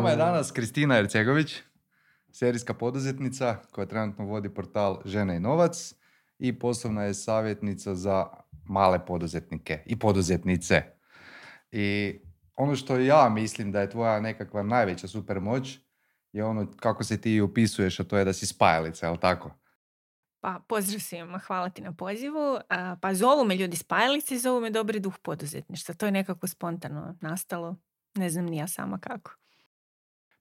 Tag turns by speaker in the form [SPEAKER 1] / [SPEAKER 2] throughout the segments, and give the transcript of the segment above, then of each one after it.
[SPEAKER 1] nama je danas Kristina Ercegović, serijska poduzetnica koja trenutno vodi portal Žene i novac i poslovna je savjetnica za male poduzetnike i poduzetnice. I ono što ja mislim da je tvoja nekakva najveća supermoć je ono kako se ti upisuješ, a to je da si spajalica, je li tako?
[SPEAKER 2] Pa pozdrav svima, hvala ti na pozivu. Pa zovu me ljudi spajalice i zovu me dobri duh poduzetništva. To je nekako spontano nastalo. Ne znam ni ja sama kako.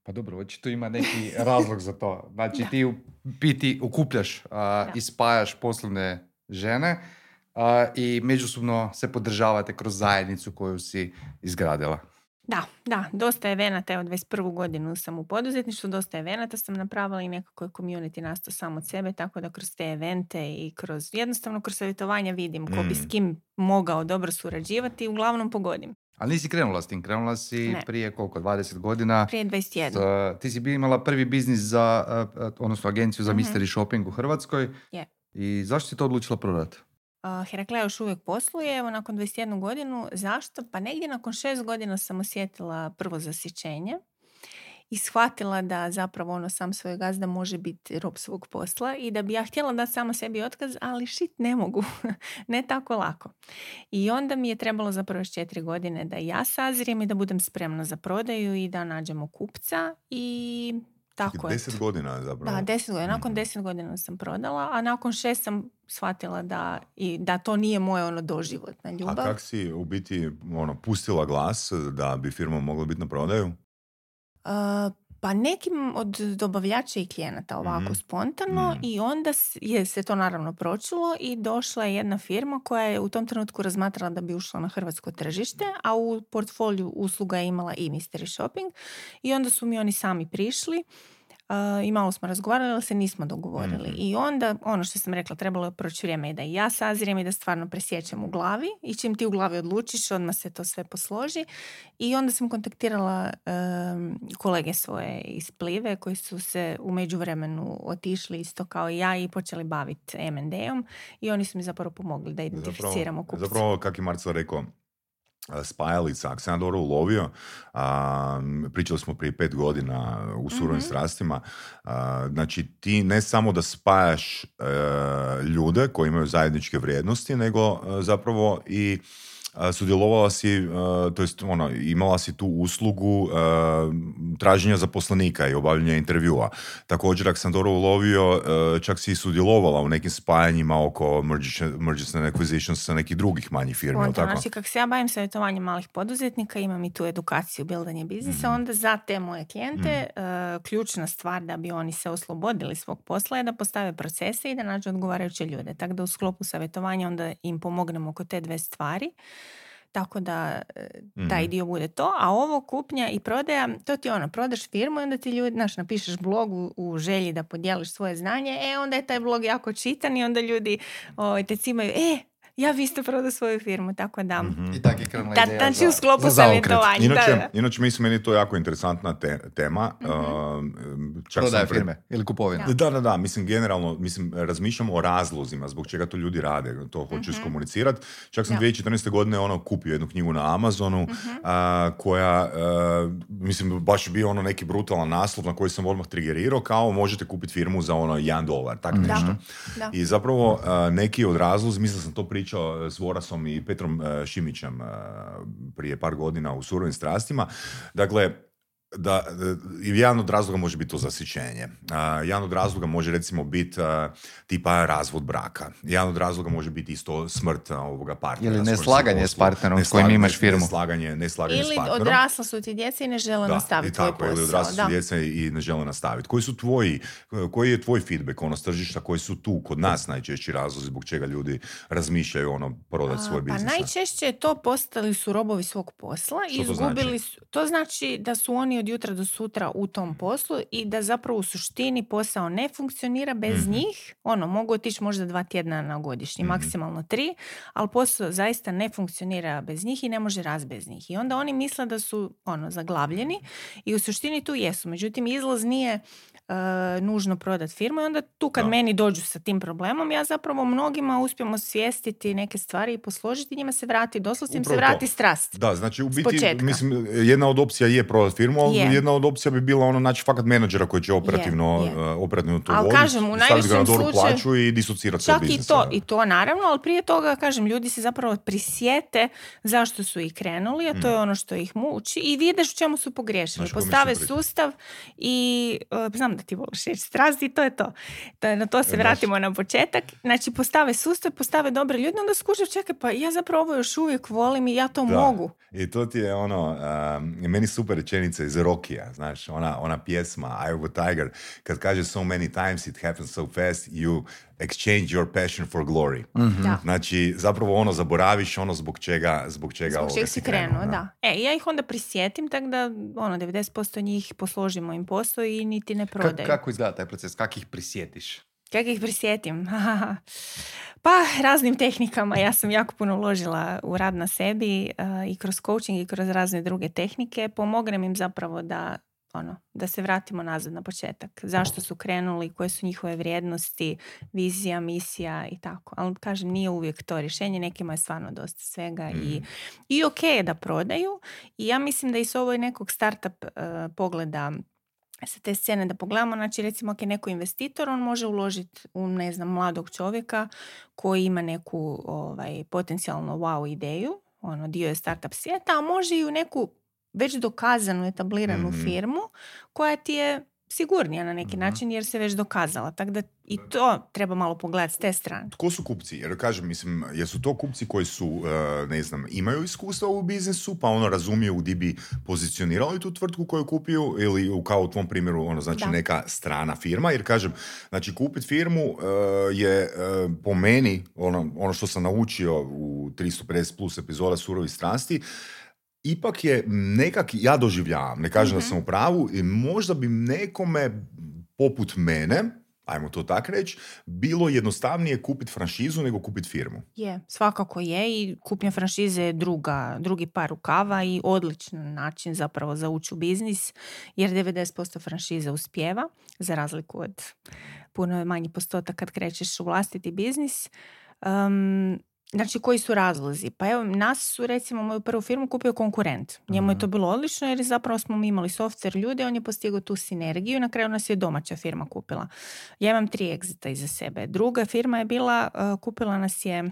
[SPEAKER 1] Pa dobro, očito ima neki razlog za to. Znači ti u biti okupljaš a, i spajaš poslovne žene a, i međusobno se podržavate kroz zajednicu koju si izgradila.
[SPEAKER 2] Da, da, dosta evenata, evo 21. godinu sam u poduzetništvu, dosta evenata sam napravila i nekako je community nastao sam od sebe, tako da kroz te evente i kroz, jednostavno kroz savjetovanje vidim ko bi s
[SPEAKER 1] Mm.
[SPEAKER 2] kim mogao dobro surađivati i uglavnom pogodim.
[SPEAKER 1] Ali nisi krenula s tim, krenula si
[SPEAKER 2] Ne.
[SPEAKER 1] prije koliko, 20 godina.
[SPEAKER 2] Prije 21.
[SPEAKER 1] Sa- ti si imala prvi biznis za, a, a, odnosno agenciju za
[SPEAKER 2] Mhm.
[SPEAKER 1] mystery shopping u Hrvatskoj.
[SPEAKER 2] Je.
[SPEAKER 1] I zašto si to odlučila prodati?
[SPEAKER 2] Uh, Heraklea još uvijek posluje, evo nakon 21 godinu. Zašto? Pa negdje nakon 6 godina sam osjetila prvo zasićenje i shvatila da zapravo ono sam svoj gazda može biti rob svog posla i da bi ja htjela dati sama sebi otkaz, ali šit ne mogu, ne tako lako. I onda mi je trebalo zapravo još četiri godine da ja sazrijem i da budem spremna za prodaju i da nađemo kupca i tako je.
[SPEAKER 3] Deset godina zapravo.
[SPEAKER 2] Da, deset godina. Nakon
[SPEAKER 3] Mhm.
[SPEAKER 2] deset godina sam prodala, a nakon šest sam shvatila da, i, da to nije moja ono doživotna
[SPEAKER 3] A
[SPEAKER 2] ljubav.
[SPEAKER 3] kak si u biti ono, pustila glas da bi firma mogla biti na prodaju?
[SPEAKER 2] Uh, pa nekim od dobavljača i klijenata ovako
[SPEAKER 3] Mhm.
[SPEAKER 2] spontano
[SPEAKER 3] Mhm.
[SPEAKER 2] i onda je se to naravno pročulo i došla je jedna firma koja je u tom trenutku razmatrala da bi ušla na hrvatsko tržište, a u portfoliju usluga je imala i mystery shopping i onda su mi oni sami prišli uh, i malo smo razgovarali, ali se nismo dogovorili.
[SPEAKER 3] Mhm.
[SPEAKER 2] I onda, ono što sam rekla, trebalo je proći vrijeme i da i ja sazrijem i da stvarno presjećem u glavi i čim ti u glavi odlučiš, odmah se to sve posloži. I onda sam kontaktirala em, kolege svoje iz Plive koji su se u međuvremenu otišli isto kao i ja i počeli baviti M&A-om i oni su mi zapravo pomogli da identificiramo kupce.
[SPEAKER 3] Zapravo, kak je Marcel rekao, spajalica, ako sam ja dobro ulovio, a, pričali smo prije pet godina u surovim
[SPEAKER 2] Mhm.
[SPEAKER 3] strastima, a, znači ti ne samo da spajaš e, ljude koji imaju zajedničke vrijednosti, nego e, zapravo i sudjelovala si, e, to jest ono, imala si tu uslugu e, traženja zaposlenika i obavljanja intervjua. Također, ako sam dobro ulovio, e, čak si i sudjelovala u nekim spajanjima oko mergers mergers and acquisitions sa nekih drugih manjih firmi,
[SPEAKER 2] Spontano.
[SPEAKER 3] tako?
[SPEAKER 2] Znači, kako se ja bavim savjetovanjem malih poduzetnika, imam i tu edukaciju bildanje biznisa,
[SPEAKER 3] Mhm.
[SPEAKER 2] onda za te moje klijente e, ključna stvar da bi oni se oslobodili svog posla je da postave procese i da nađu odgovarajuće ljude. Tako da u sklopu savjetovanja onda im pomognemo oko te dve stvari. Tako da e, taj
[SPEAKER 3] Mhm.
[SPEAKER 2] dio bude to, a ovo kupnja i prodaja, to ti ono, prodaš firmu i onda ti ljudi, znaš, napišeš blog u, u želji da podijeliš svoje znanje, e onda je taj blog jako čitan i onda ljudi ovaj, te cimaju, e, ja vi isto prodao svoju firmu, tako da...
[SPEAKER 3] Mhm.
[SPEAKER 1] I tako je krenula
[SPEAKER 2] Da,
[SPEAKER 1] ideja
[SPEAKER 2] znači
[SPEAKER 1] za-
[SPEAKER 2] u sklopu
[SPEAKER 1] za
[SPEAKER 2] savjetovanja.
[SPEAKER 3] Inače,
[SPEAKER 2] da, da.
[SPEAKER 3] inače mislim, meni je to jako interesantna te- tema.
[SPEAKER 2] Mhm.
[SPEAKER 3] Um, čak
[SPEAKER 1] Prodaja
[SPEAKER 3] sam pre-
[SPEAKER 1] firme ili kupovina.
[SPEAKER 2] Da.
[SPEAKER 3] Da, da, da, mislim generalno, mislim, razmišljam o razlozima zbog čega to ljudi rade, to hoću
[SPEAKER 2] Mhm.
[SPEAKER 3] iskomunicirati. Čak sam
[SPEAKER 2] Da.
[SPEAKER 3] 2014. godine ono kupio jednu knjigu na Amazonu
[SPEAKER 2] Mhm.
[SPEAKER 3] a, koja, a, mislim, baš bio ono neki brutalan naslov na koji sam odmah trigerirao, kao možete kupiti firmu za ono 1 dolar, tak
[SPEAKER 1] Da.
[SPEAKER 3] nešto.
[SPEAKER 2] Da.
[SPEAKER 3] I zapravo a, neki od razloga, mislim da sam to pričao s Vorasom i Petrom a, Šimićem a, prije par godina u Surovim strastima. Dakle, da, e, i jedan od razloga može biti to zasićenje. A, jedan od razloga može recimo biti a, tipa razvod braka. Jedan od razloga može biti isto smrt a, ovoga partnera.
[SPEAKER 1] Ili neslaganje s partnerom s kojim imaš firmu.
[SPEAKER 3] Neslaganje, neslaganje s
[SPEAKER 2] Ili
[SPEAKER 3] partnerom.
[SPEAKER 2] odrasla su ti djeca i ne žele
[SPEAKER 3] Da,
[SPEAKER 2] nastaviti
[SPEAKER 3] i
[SPEAKER 2] tvoj
[SPEAKER 3] tako, ili
[SPEAKER 2] posao.
[SPEAKER 3] odrasli su
[SPEAKER 2] da.
[SPEAKER 3] djeca i ne žele nastaviti. Koji su tvoji, koji je tvoj feedback ono s tržišta, koji su tu kod nas najčešći razlozi zbog čega ljudi razmišljaju ono prodati svoj
[SPEAKER 2] A, Pa
[SPEAKER 3] biznis?
[SPEAKER 2] najčešće je to postali su robovi svog posla i izgubili
[SPEAKER 3] znači?
[SPEAKER 2] su. To znači da su oni od jutra do sutra u tom poslu i da zapravo u suštini posao ne funkcionira bez
[SPEAKER 3] Mhm.
[SPEAKER 2] njih. Ono, mogu otići možda dva tjedna na godišnji,
[SPEAKER 3] Mhm.
[SPEAKER 2] maksimalno tri, ali posao zaista ne funkcionira bez njih i ne može raz bez njih. I onda oni misle da su ono, zaglavljeni i u suštini tu jesu. Međutim, izlaz nije e, nužno prodat firmu i onda tu kad
[SPEAKER 3] Da.
[SPEAKER 2] meni dođu sa tim problemom, ja zapravo mnogima uspijem osvijestiti neke stvari i posložiti, njima se vrati, doslovce im se
[SPEAKER 3] Upravo to.
[SPEAKER 2] vrati strast.
[SPEAKER 3] Da, znači u biti, mislim, jedna od opcija je prodati firmu, ali
[SPEAKER 2] Je.
[SPEAKER 3] jedna od opcija bi bila ono naći fakat menadžera koji će operativno,
[SPEAKER 2] je.
[SPEAKER 3] uh, operativno to voditi,
[SPEAKER 2] kažem, u
[SPEAKER 3] staviti ga na
[SPEAKER 2] slučaju-
[SPEAKER 3] plaću i disocirati se
[SPEAKER 2] Čak i to, i to naravno, ali prije toga, kažem, ljudi se zapravo prisjete zašto su i krenuli, a to je ono što ih muči i vidiš u čemu su pogriješili.
[SPEAKER 3] Mm. Mi
[SPEAKER 2] Postave sustav i e, znam da ti voliš reći strasti i to je to. Da, na to se vratimo na početak. Znači, postave sustav, postave dobre ljudi, onda skušaš, čekaj, pa ja zapravo ovo još uvijek volim i ja to
[SPEAKER 3] Da.
[SPEAKER 2] mogu.
[SPEAKER 3] I to ti je ono, um, meni super rečenica iz Rokija, znaš, ona, ona pjesma Eye of a Tiger, kad kaže so many times it happens so fast, you exchange your passion for glory.
[SPEAKER 2] Da.
[SPEAKER 3] Znači, zapravo ono, zaboraviš ono zbog čega, zbog čega,
[SPEAKER 2] Zbog čega
[SPEAKER 3] si krenuo,
[SPEAKER 2] krenuo, da. E, ja ih onda prisjetim, tako da ono, 90% njih posložimo im posao i niti ne
[SPEAKER 1] Ka-
[SPEAKER 2] prodaju.
[SPEAKER 1] kako izgleda taj proces? Kako ih prisjetiš?
[SPEAKER 2] Kako ih prisjetim? pa raznim tehnikama. Ja sam jako puno uložila u rad na sebi eh, i kroz coaching i kroz razne druge tehnike. Pomognem im zapravo da ono, da se vratimo nazad na početak. Zašto su krenuli, koje su njihove vrijednosti, vizija, misija i tako. Ali kažem, nije uvijek to rješenje, nekima je stvarno dosta svega i, i ok je da prodaju. I ja mislim da i s ovoj nekog startup eh, pogleda sa te scene da pogledamo, znači recimo ako je neko investitor, on može uložiti u ne znam mladog čovjeka koji ima neku ovaj, potencijalno wow ideju, ono dio je startup svijeta, a može i u neku već dokazanu, etabliranu
[SPEAKER 3] Mhm.
[SPEAKER 2] firmu koja ti je sigurnija na neki
[SPEAKER 3] Mhm.
[SPEAKER 2] način jer se već dokazala. Tako da i to treba malo pogledati s te strane.
[SPEAKER 3] Tko su kupci? Jer kažem, mislim, jesu to kupci koji su, e, ne znam, imaju iskustva u biznisu, pa ono razumiju di bi pozicionirali tu tvrtku koju kupiju ili u, kao u tvom primjeru, ono znači
[SPEAKER 2] Da.
[SPEAKER 3] neka strana firma, jer kažem, znači kupit firmu e, je e, po meni, ono, ono što sam naučio u 350 plus epizoda Surovi strasti, ipak je nekak, ja doživljavam, ne kažem da sam u pravu, i možda bi nekome poput mene, ajmo to tak reći, bilo jednostavnije kupiti franšizu nego kupiti firmu.
[SPEAKER 2] Je, svakako je i kupnja franšize je druga, drugi par rukava i odličan način zapravo za ući u biznis jer 90% franšiza uspjeva za razliku od puno manji postotak kad krećeš u vlastiti biznis. Um, Znači, koji su razlozi? Pa evo, nas su, recimo, moju prvu firmu kupio konkurent. Njemu je to bilo odlično jer zapravo smo mi imali software ljude, on je postigao tu sinergiju i na kraju nas je domaća firma kupila. Ja imam tri egzita iza sebe. Druga firma je bila, uh, kupila nas je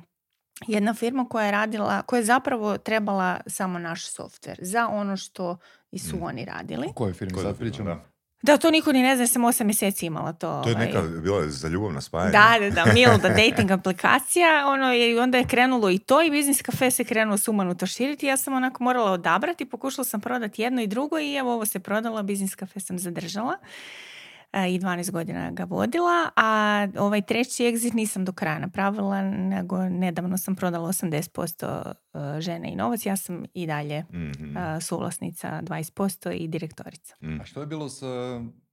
[SPEAKER 2] jedna firma koja je radila, koja je zapravo trebala samo naš software za ono što i su
[SPEAKER 3] Mm.
[SPEAKER 2] oni radili.
[SPEAKER 1] O kojoj firmi sad
[SPEAKER 3] firma,
[SPEAKER 1] pričamo?
[SPEAKER 3] Da.
[SPEAKER 2] To niko ni ne zna, sam osam mjeseci imala to.
[SPEAKER 3] To je
[SPEAKER 2] ovaj,
[SPEAKER 3] neka, bila za ljubavna spajanja.
[SPEAKER 2] Da, da, da, Milda dating aplikacija, ono je, i onda je krenulo i to i biznis kafe se krenuo sumanuto širiti. Ja sam onako morala odabrati, pokušala sam prodati jedno i drugo i evo ovo se prodalo, biznis kafe sam zadržala i 12 godina ga vodila, a ovaj treći exit nisam do kraja napravila, nego nedavno sam prodala 80% e, žene i novac, ja sam i dalje
[SPEAKER 3] Mhm.
[SPEAKER 2] e, suvlasnica 20% i direktorica.
[SPEAKER 3] Mm.
[SPEAKER 1] A što je bilo s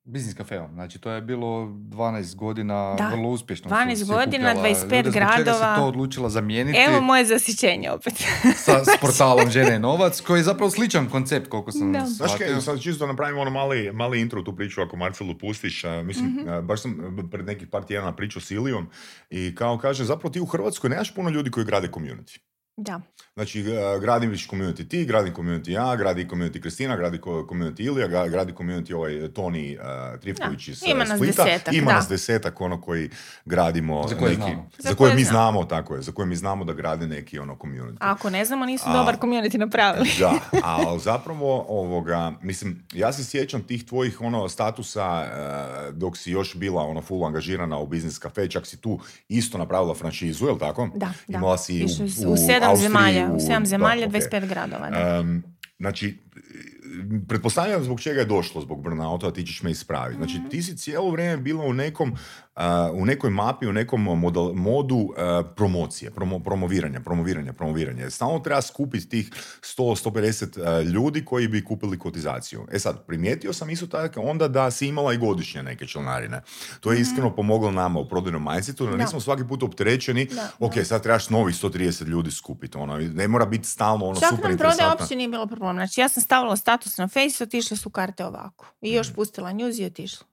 [SPEAKER 1] biznis kafeom? Znači, to je bilo 12 godina
[SPEAKER 2] Da.
[SPEAKER 1] vrlo uspješno.
[SPEAKER 2] 12
[SPEAKER 1] si
[SPEAKER 2] godina,
[SPEAKER 1] okupljala
[SPEAKER 2] 25
[SPEAKER 1] ljude. Zbog čega
[SPEAKER 2] gradova.
[SPEAKER 1] si to odlučila zamijeniti
[SPEAKER 2] Evo moje zasićenje opet.
[SPEAKER 1] sa, s portalom Žene i novac, koji je zapravo sličan koncept, koliko sam
[SPEAKER 2] Da.
[SPEAKER 3] Znaš kaj, sad čisto napravimo ono mali, mali intro u tu priču, ako Marcelu pustiš. mislim,
[SPEAKER 2] Mhm.
[SPEAKER 3] a, baš sam a, pred nekih par tjedana pričao s Ilijom i kao kaže, zapravo ti u Hrvatskoj nemaš puno ljudi koji grade community.
[SPEAKER 2] Da.
[SPEAKER 3] Znači, a, gradiš community ti, gradi community ja, gradi community Kristina, gradi community Ilija, gra- gradi community ovaj Toni uh, Trifković
[SPEAKER 2] Da,
[SPEAKER 3] iz
[SPEAKER 2] ima
[SPEAKER 3] uh,
[SPEAKER 2] nas
[SPEAKER 3] Splita.
[SPEAKER 2] desetak,
[SPEAKER 3] Ima
[SPEAKER 2] da.
[SPEAKER 3] nas desetak ono koji gradimo
[SPEAKER 1] Za koje
[SPEAKER 3] neki,
[SPEAKER 1] znamo.
[SPEAKER 3] za,
[SPEAKER 2] Za
[SPEAKER 3] koje
[SPEAKER 2] koje
[SPEAKER 3] mi
[SPEAKER 2] znamo.
[SPEAKER 3] znamo, tako je, za koje mi znamo da grade neki ono community.
[SPEAKER 2] A ako ne znamo, nisu
[SPEAKER 3] A-
[SPEAKER 2] dobar community napravili.
[SPEAKER 3] Da, ali zapravo ovoga, mislim, ja se sjećam tih tvojih ono statusa e, dok si još bila ono full angažirana u Business Cafe, čak si tu isto napravila franšizu, jel tako?
[SPEAKER 2] Da, da.
[SPEAKER 3] Imala si u,
[SPEAKER 2] su
[SPEAKER 3] u
[SPEAKER 2] u sedam zemalja,
[SPEAKER 3] u-
[SPEAKER 2] sedam
[SPEAKER 3] da,
[SPEAKER 2] zemalja,
[SPEAKER 3] ok.
[SPEAKER 2] 25 gradova.
[SPEAKER 3] Em, znači, pretpostavljam zbog čega je došlo zbog burnouta, a ti ćeš me ispraviti. Znači,
[SPEAKER 2] Mhm.
[SPEAKER 3] ti si cijelo vrijeme bila u nekom, u nekoj mapi, u nekom model, modu promocije, promo, promoviranja, promoviranja, promoviranja. Stalno treba skupiti tih 100-150 a, ljudi koji bi kupili kotizaciju. E sad, primijetio sam isto tako onda da si imala i godišnje neke članarine. To je iskreno pomoglo nama u prodajnom mindsetu, da
[SPEAKER 2] Mhm.
[SPEAKER 3] Nismo svaki put opterećeni,
[SPEAKER 2] Da,
[SPEAKER 3] ok, sad trebaš novih 130 ljudi skupiti. Ono, ne mora biti stalno ono
[SPEAKER 2] Čak
[SPEAKER 3] super
[SPEAKER 2] nam prodaja
[SPEAKER 3] interesantno.
[SPEAKER 2] uopće nije bilo problem. Znači ja sam stavila status na Face, otišle su karte ovako. I još
[SPEAKER 3] Mhm.
[SPEAKER 2] pustila news i otišla.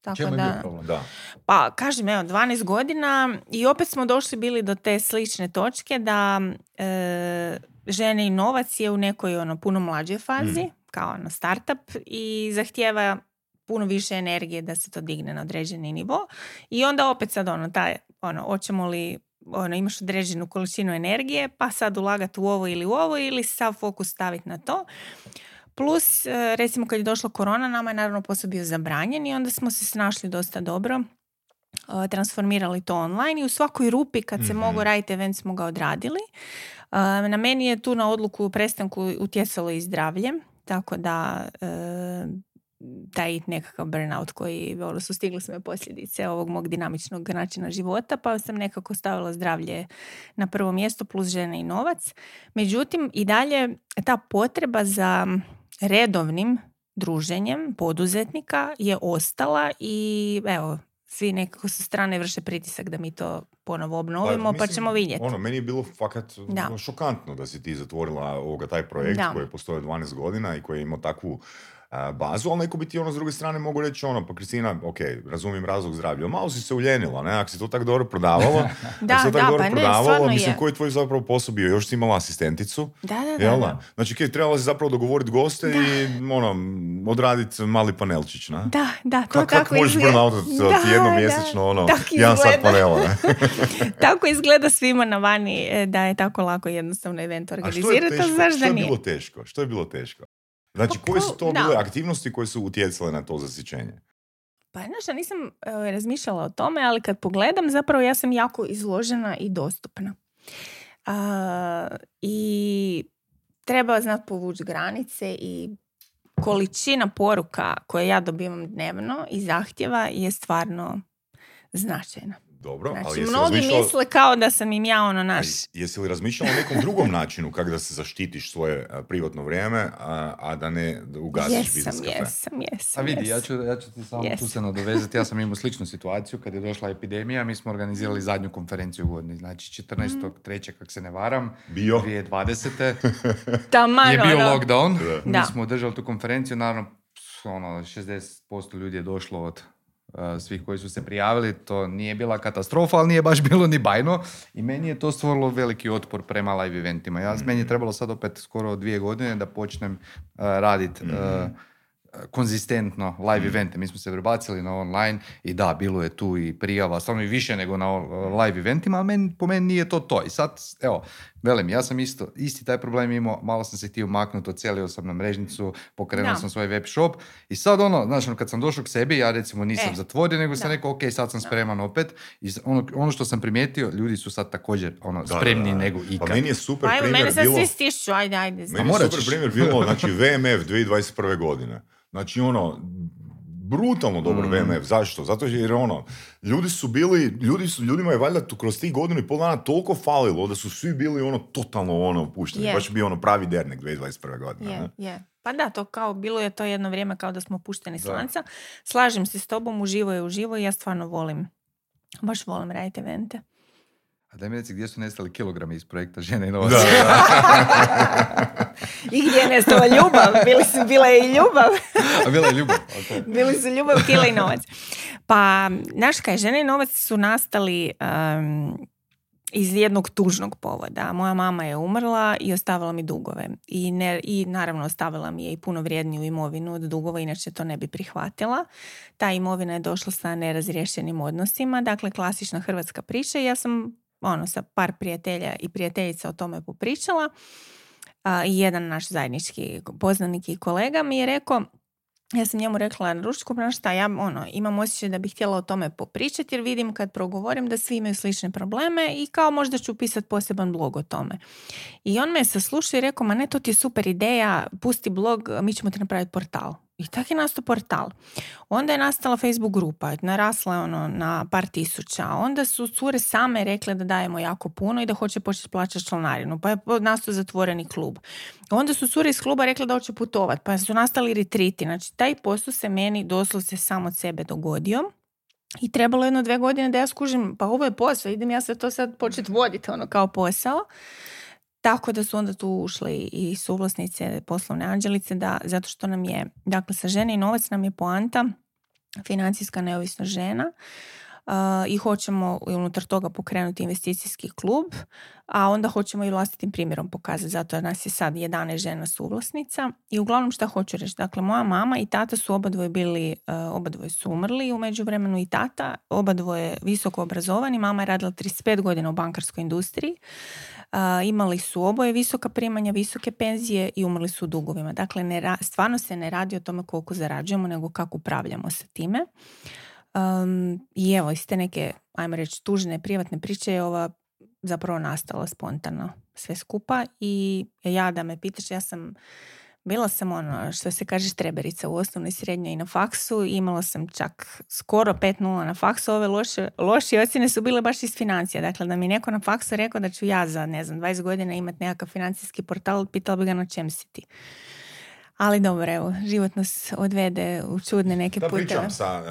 [SPEAKER 2] Tako
[SPEAKER 1] Čemu je bio
[SPEAKER 2] da,
[SPEAKER 1] problem?
[SPEAKER 3] Da.
[SPEAKER 2] pa kažem, evo, 12 godina i opet smo došli bili do te slične točke da e, žene i novac je u nekoj ono puno mlađoj fazi.
[SPEAKER 3] Mhm.
[SPEAKER 2] kao ono startup i zahtijeva puno više energije da se to digne na određeni nivo i onda opet sad ono, taj, ono, hoćemo li ono, imaš određenu količinu energije, pa sad ulagati u ovo ili u ovo ili sav fokus staviti na to. Plus, e, recimo kad je došla korona, nama je naravno posao bio zabranjen i onda smo se snašli dosta dobro e, transformirali to online i u svakoj rupi kad se
[SPEAKER 3] Mhm.
[SPEAKER 2] mogu raditi event smo ga odradili. E, Na meni je tu na odluku u prestanku utjecalo i zdravlje, tako da taj nekakav burnout koji ono, su stigle su me posljedice ovog mog dinamičnog načina života, pa sam nekako stavila zdravlje na prvo mjesto plus žene i novac. Međutim, i dalje ta potreba za redovnim druženjem poduzetnika je ostala i evo, svi nekako sa strane vrše pritisak da mi to ponovo obnovimo, pa,
[SPEAKER 3] mislim,
[SPEAKER 2] ćemo vidjeti.
[SPEAKER 3] Ono, meni je bilo fakat
[SPEAKER 2] Da.
[SPEAKER 3] ono, šokantno da si ti zatvorila ovoga, taj projekt
[SPEAKER 2] Da.
[SPEAKER 3] koji je postojao 12 godina i koji je imao takvu bazu, ali neko bi ti ono s druge strane mogu reći ono, pa Kristina, ok, razumijem razlog zdravlja, malo si se uljenila, ne, ako si to tako dobro prodavala,
[SPEAKER 2] Da,
[SPEAKER 3] ako si to
[SPEAKER 2] da,
[SPEAKER 3] tako dobro
[SPEAKER 2] pa
[SPEAKER 3] prodavala, mislim,
[SPEAKER 2] je.
[SPEAKER 3] koji je tvoj zapravo posao bio, još si imala asistenticu,
[SPEAKER 2] Da, da.
[SPEAKER 3] Jel
[SPEAKER 2] da.
[SPEAKER 3] da? Znači, kaj, trebala si zapravo dogovoriti goste i ono, odraditi mali panelčić, ne?
[SPEAKER 2] Da, da, to
[SPEAKER 3] Kako
[SPEAKER 2] tako
[SPEAKER 3] možeš
[SPEAKER 2] izgleda.
[SPEAKER 3] ti jednom mjesečno, ono, jedan sat panela, ne?
[SPEAKER 2] tako izgleda svima na vani e, da je tako lako jednostavno event
[SPEAKER 3] A što je
[SPEAKER 2] organizirati,
[SPEAKER 3] teško?
[SPEAKER 2] a znaš
[SPEAKER 3] Što
[SPEAKER 2] da
[SPEAKER 3] je
[SPEAKER 2] nije.
[SPEAKER 3] bilo teško? Što je bilo teško? Znači,
[SPEAKER 2] Pa
[SPEAKER 3] koje su to
[SPEAKER 2] da.
[SPEAKER 3] bile aktivnosti koje su utjecale na to zasićenje?
[SPEAKER 2] Pa znaš, ja nisam e, razmišljala o tome, ali kad pogledam, zapravo ja sam jako izložena i dostupna. A, I treba znati povući granice i količina poruka koje ja dobivam dnevno i zahtjeva je stvarno značajna.
[SPEAKER 3] Dobro, ali
[SPEAKER 2] Znači,
[SPEAKER 3] jesi
[SPEAKER 2] mnogi
[SPEAKER 3] razmišljala-
[SPEAKER 2] misle kao da sam im ja ono
[SPEAKER 3] a
[SPEAKER 2] naš...
[SPEAKER 3] Jesi li razmišljala o nekom drugom načinu kako da se zaštitiš svoje a, privatno vrijeme, a, a da ne da ugasiš
[SPEAKER 2] Jesam,
[SPEAKER 3] biznis kafe?
[SPEAKER 2] jesam, jesam.
[SPEAKER 1] A vidi, ja
[SPEAKER 2] jesam.
[SPEAKER 1] ću, ja ću ti samo tu se nadovezati. Ja sam imao sličnu situaciju kad je došla epidemija. Mi smo organizirali zadnju konferenciju u godini. Znači 14.3. kak se ne varam,
[SPEAKER 3] Bio?
[SPEAKER 1] 2020.
[SPEAKER 2] Taman,
[SPEAKER 1] je bio
[SPEAKER 2] ono,
[SPEAKER 1] lockdown.
[SPEAKER 3] Da.
[SPEAKER 1] Mi smo održali tu konferenciju. Naravno, ono, 60% ljudi je došlo od svih koji su se prijavili. To nije bila katastrofa, ali nije baš bilo ni bajno. I meni je to stvorilo veliki otpor prema live eventima. Ja, Meni je trebalo sad opet skoro dvije godine da počnem uh, raditi konzistentno live evente. Mi smo se prebacili na online i da, bilo je tu i prijava, stvarno i više nego na uh, live eventima, ali meni, po meni nije to to. I sad, evo, velim, ja sam isto, isti taj problem imao, malo sam se htio maknuti, ocelio sam na mrežnicu, pokrenuo
[SPEAKER 2] Da.
[SPEAKER 1] sam svoj web shop i sad ono, znaš, ono, kad sam došao k sebi, ja recimo nisam
[SPEAKER 2] E,
[SPEAKER 1] zatvorio, nego sam
[SPEAKER 2] da.
[SPEAKER 1] rekao, ok, sad sam spreman opet. I ono, ono što sam primijetio, ljudi su sad također ono,
[SPEAKER 3] Da, da, da.
[SPEAKER 1] nego ikad.
[SPEAKER 3] Pa meni je super
[SPEAKER 2] Pa evo,
[SPEAKER 3] primjer
[SPEAKER 2] mene sad
[SPEAKER 3] bilo...
[SPEAKER 2] svi stišću, ajde, ajde.
[SPEAKER 3] Meni je super primjer bilo, znači VMF 2021. godine. Znači ono, brutalno dobar
[SPEAKER 1] Mm.
[SPEAKER 3] VMF. Zašto? Zato jer ono, ljudi su bili, ljudi su, ljudima je valjda tu kroz tih godinu i pol dana toliko falilo da su svi bili ono totalno ono opušteni.
[SPEAKER 2] Je.
[SPEAKER 3] Baš je bio ono pravi dernek 2021. godine.
[SPEAKER 2] Je,
[SPEAKER 3] ne?
[SPEAKER 2] je. Pa da, to kao, bilo je to jedno vrijeme kao da smo pušteni s lanca. Slažem se s tobom, uživo je uživo i ja stvarno volim, baš volim raditi evente.
[SPEAKER 1] A daj mi reci gdje su nestali kilogrami iz projekta Žene i novac.
[SPEAKER 3] Da,
[SPEAKER 2] I gdje je nestala ljubav? Bili su, bila je i ljubav.
[SPEAKER 1] A bila je ljubav. ok.
[SPEAKER 2] Bili su ljubav, kila i novac. Pa, znaš kaj, žene i novac su nastali um, iz jednog tužnog povoda. Moja mama je umrla i ostavila mi dugove. I, ne, I naravno ostavila mi je i puno vrijedniju imovinu od dugova, inače to ne bi prihvatila. Ta imovina je došla sa nerazriješenim odnosima, dakle klasična hrvatska priča i ja sam ono, sa par prijatelja i prijateljica o tome popričala. I jedan naš zajednički poznanik i kolega mi je rekao, ja sam njemu rekla na ručku, šta, ja ono, imam osjećaj da bih htjela o tome popričati jer vidim kad progovorim da svi imaju slične probleme i kao možda ću pisati poseban blog o tome. I on me saslušao i rekao, ma ne, to ti je super ideja, pusti blog, mi ćemo ti napraviti portal. I tako je nastao portal. Onda je nastala Facebook grupa, narasla je ono na par tisuća. Onda su cure same rekle da dajemo jako puno i da hoće početi plaćati članarinu. Pa je nastao zatvoreni klub. Onda su cure iz kluba rekle da hoće putovat, pa su nastali retriti. Znači, taj posao se meni doslovce sam od sebe dogodio. I trebalo je jedno dve godine da ja skužim, pa ovo je posao, idem ja se to sad početi voditi ono kao posao. Tako da su onda tu ušle i- suvlasnice poslovne anđelice, da, zato što nam je, dakle sa žene i novac nam je poanta financijska neovisnost žena. i hoćemo unutar toga pokrenuti investicijski klub, a onda hoćemo i vlastitim primjerom pokazati. Zato nas je sad 11 žena suvlasnica i uglavnom šta hoću reći. Dakle, moja mama i tata su obadvoje bili, uh, obadvoje su umrli u međuvremenu i tata, obadvoje visoko obrazovani. Mama je radila 35 godina u bankarskoj industriji. Imali su oboje visoka primanja, visoke penzije i umrli su u dugovima. Dakle, ne, stvarno se ne radi o tome koliko zarađujemo, nego kako upravljamo sa time. Um, I evo, iz te neke, ajmo reći, tužne privatne priče je ova zapravo nastala spontano sve skupa i ja da me pitaš, ja sam bila sam ono, što se kaže štreberica u osnovnoj, srednjoj i na faksu. Imala sam čak skoro 5.0 na faksu. Ove loše, loše ocjene su bile baš iz financija. Dakle, da mi neko na faksu rekao da ću ja za, ne znam, 20 godina imati nekakav financijski portal, pitala bi ga na čem si ti. Ali dobro, evo, život nas odvede u čudne neke
[SPEAKER 3] da,
[SPEAKER 2] pute.
[SPEAKER 3] pričam sa,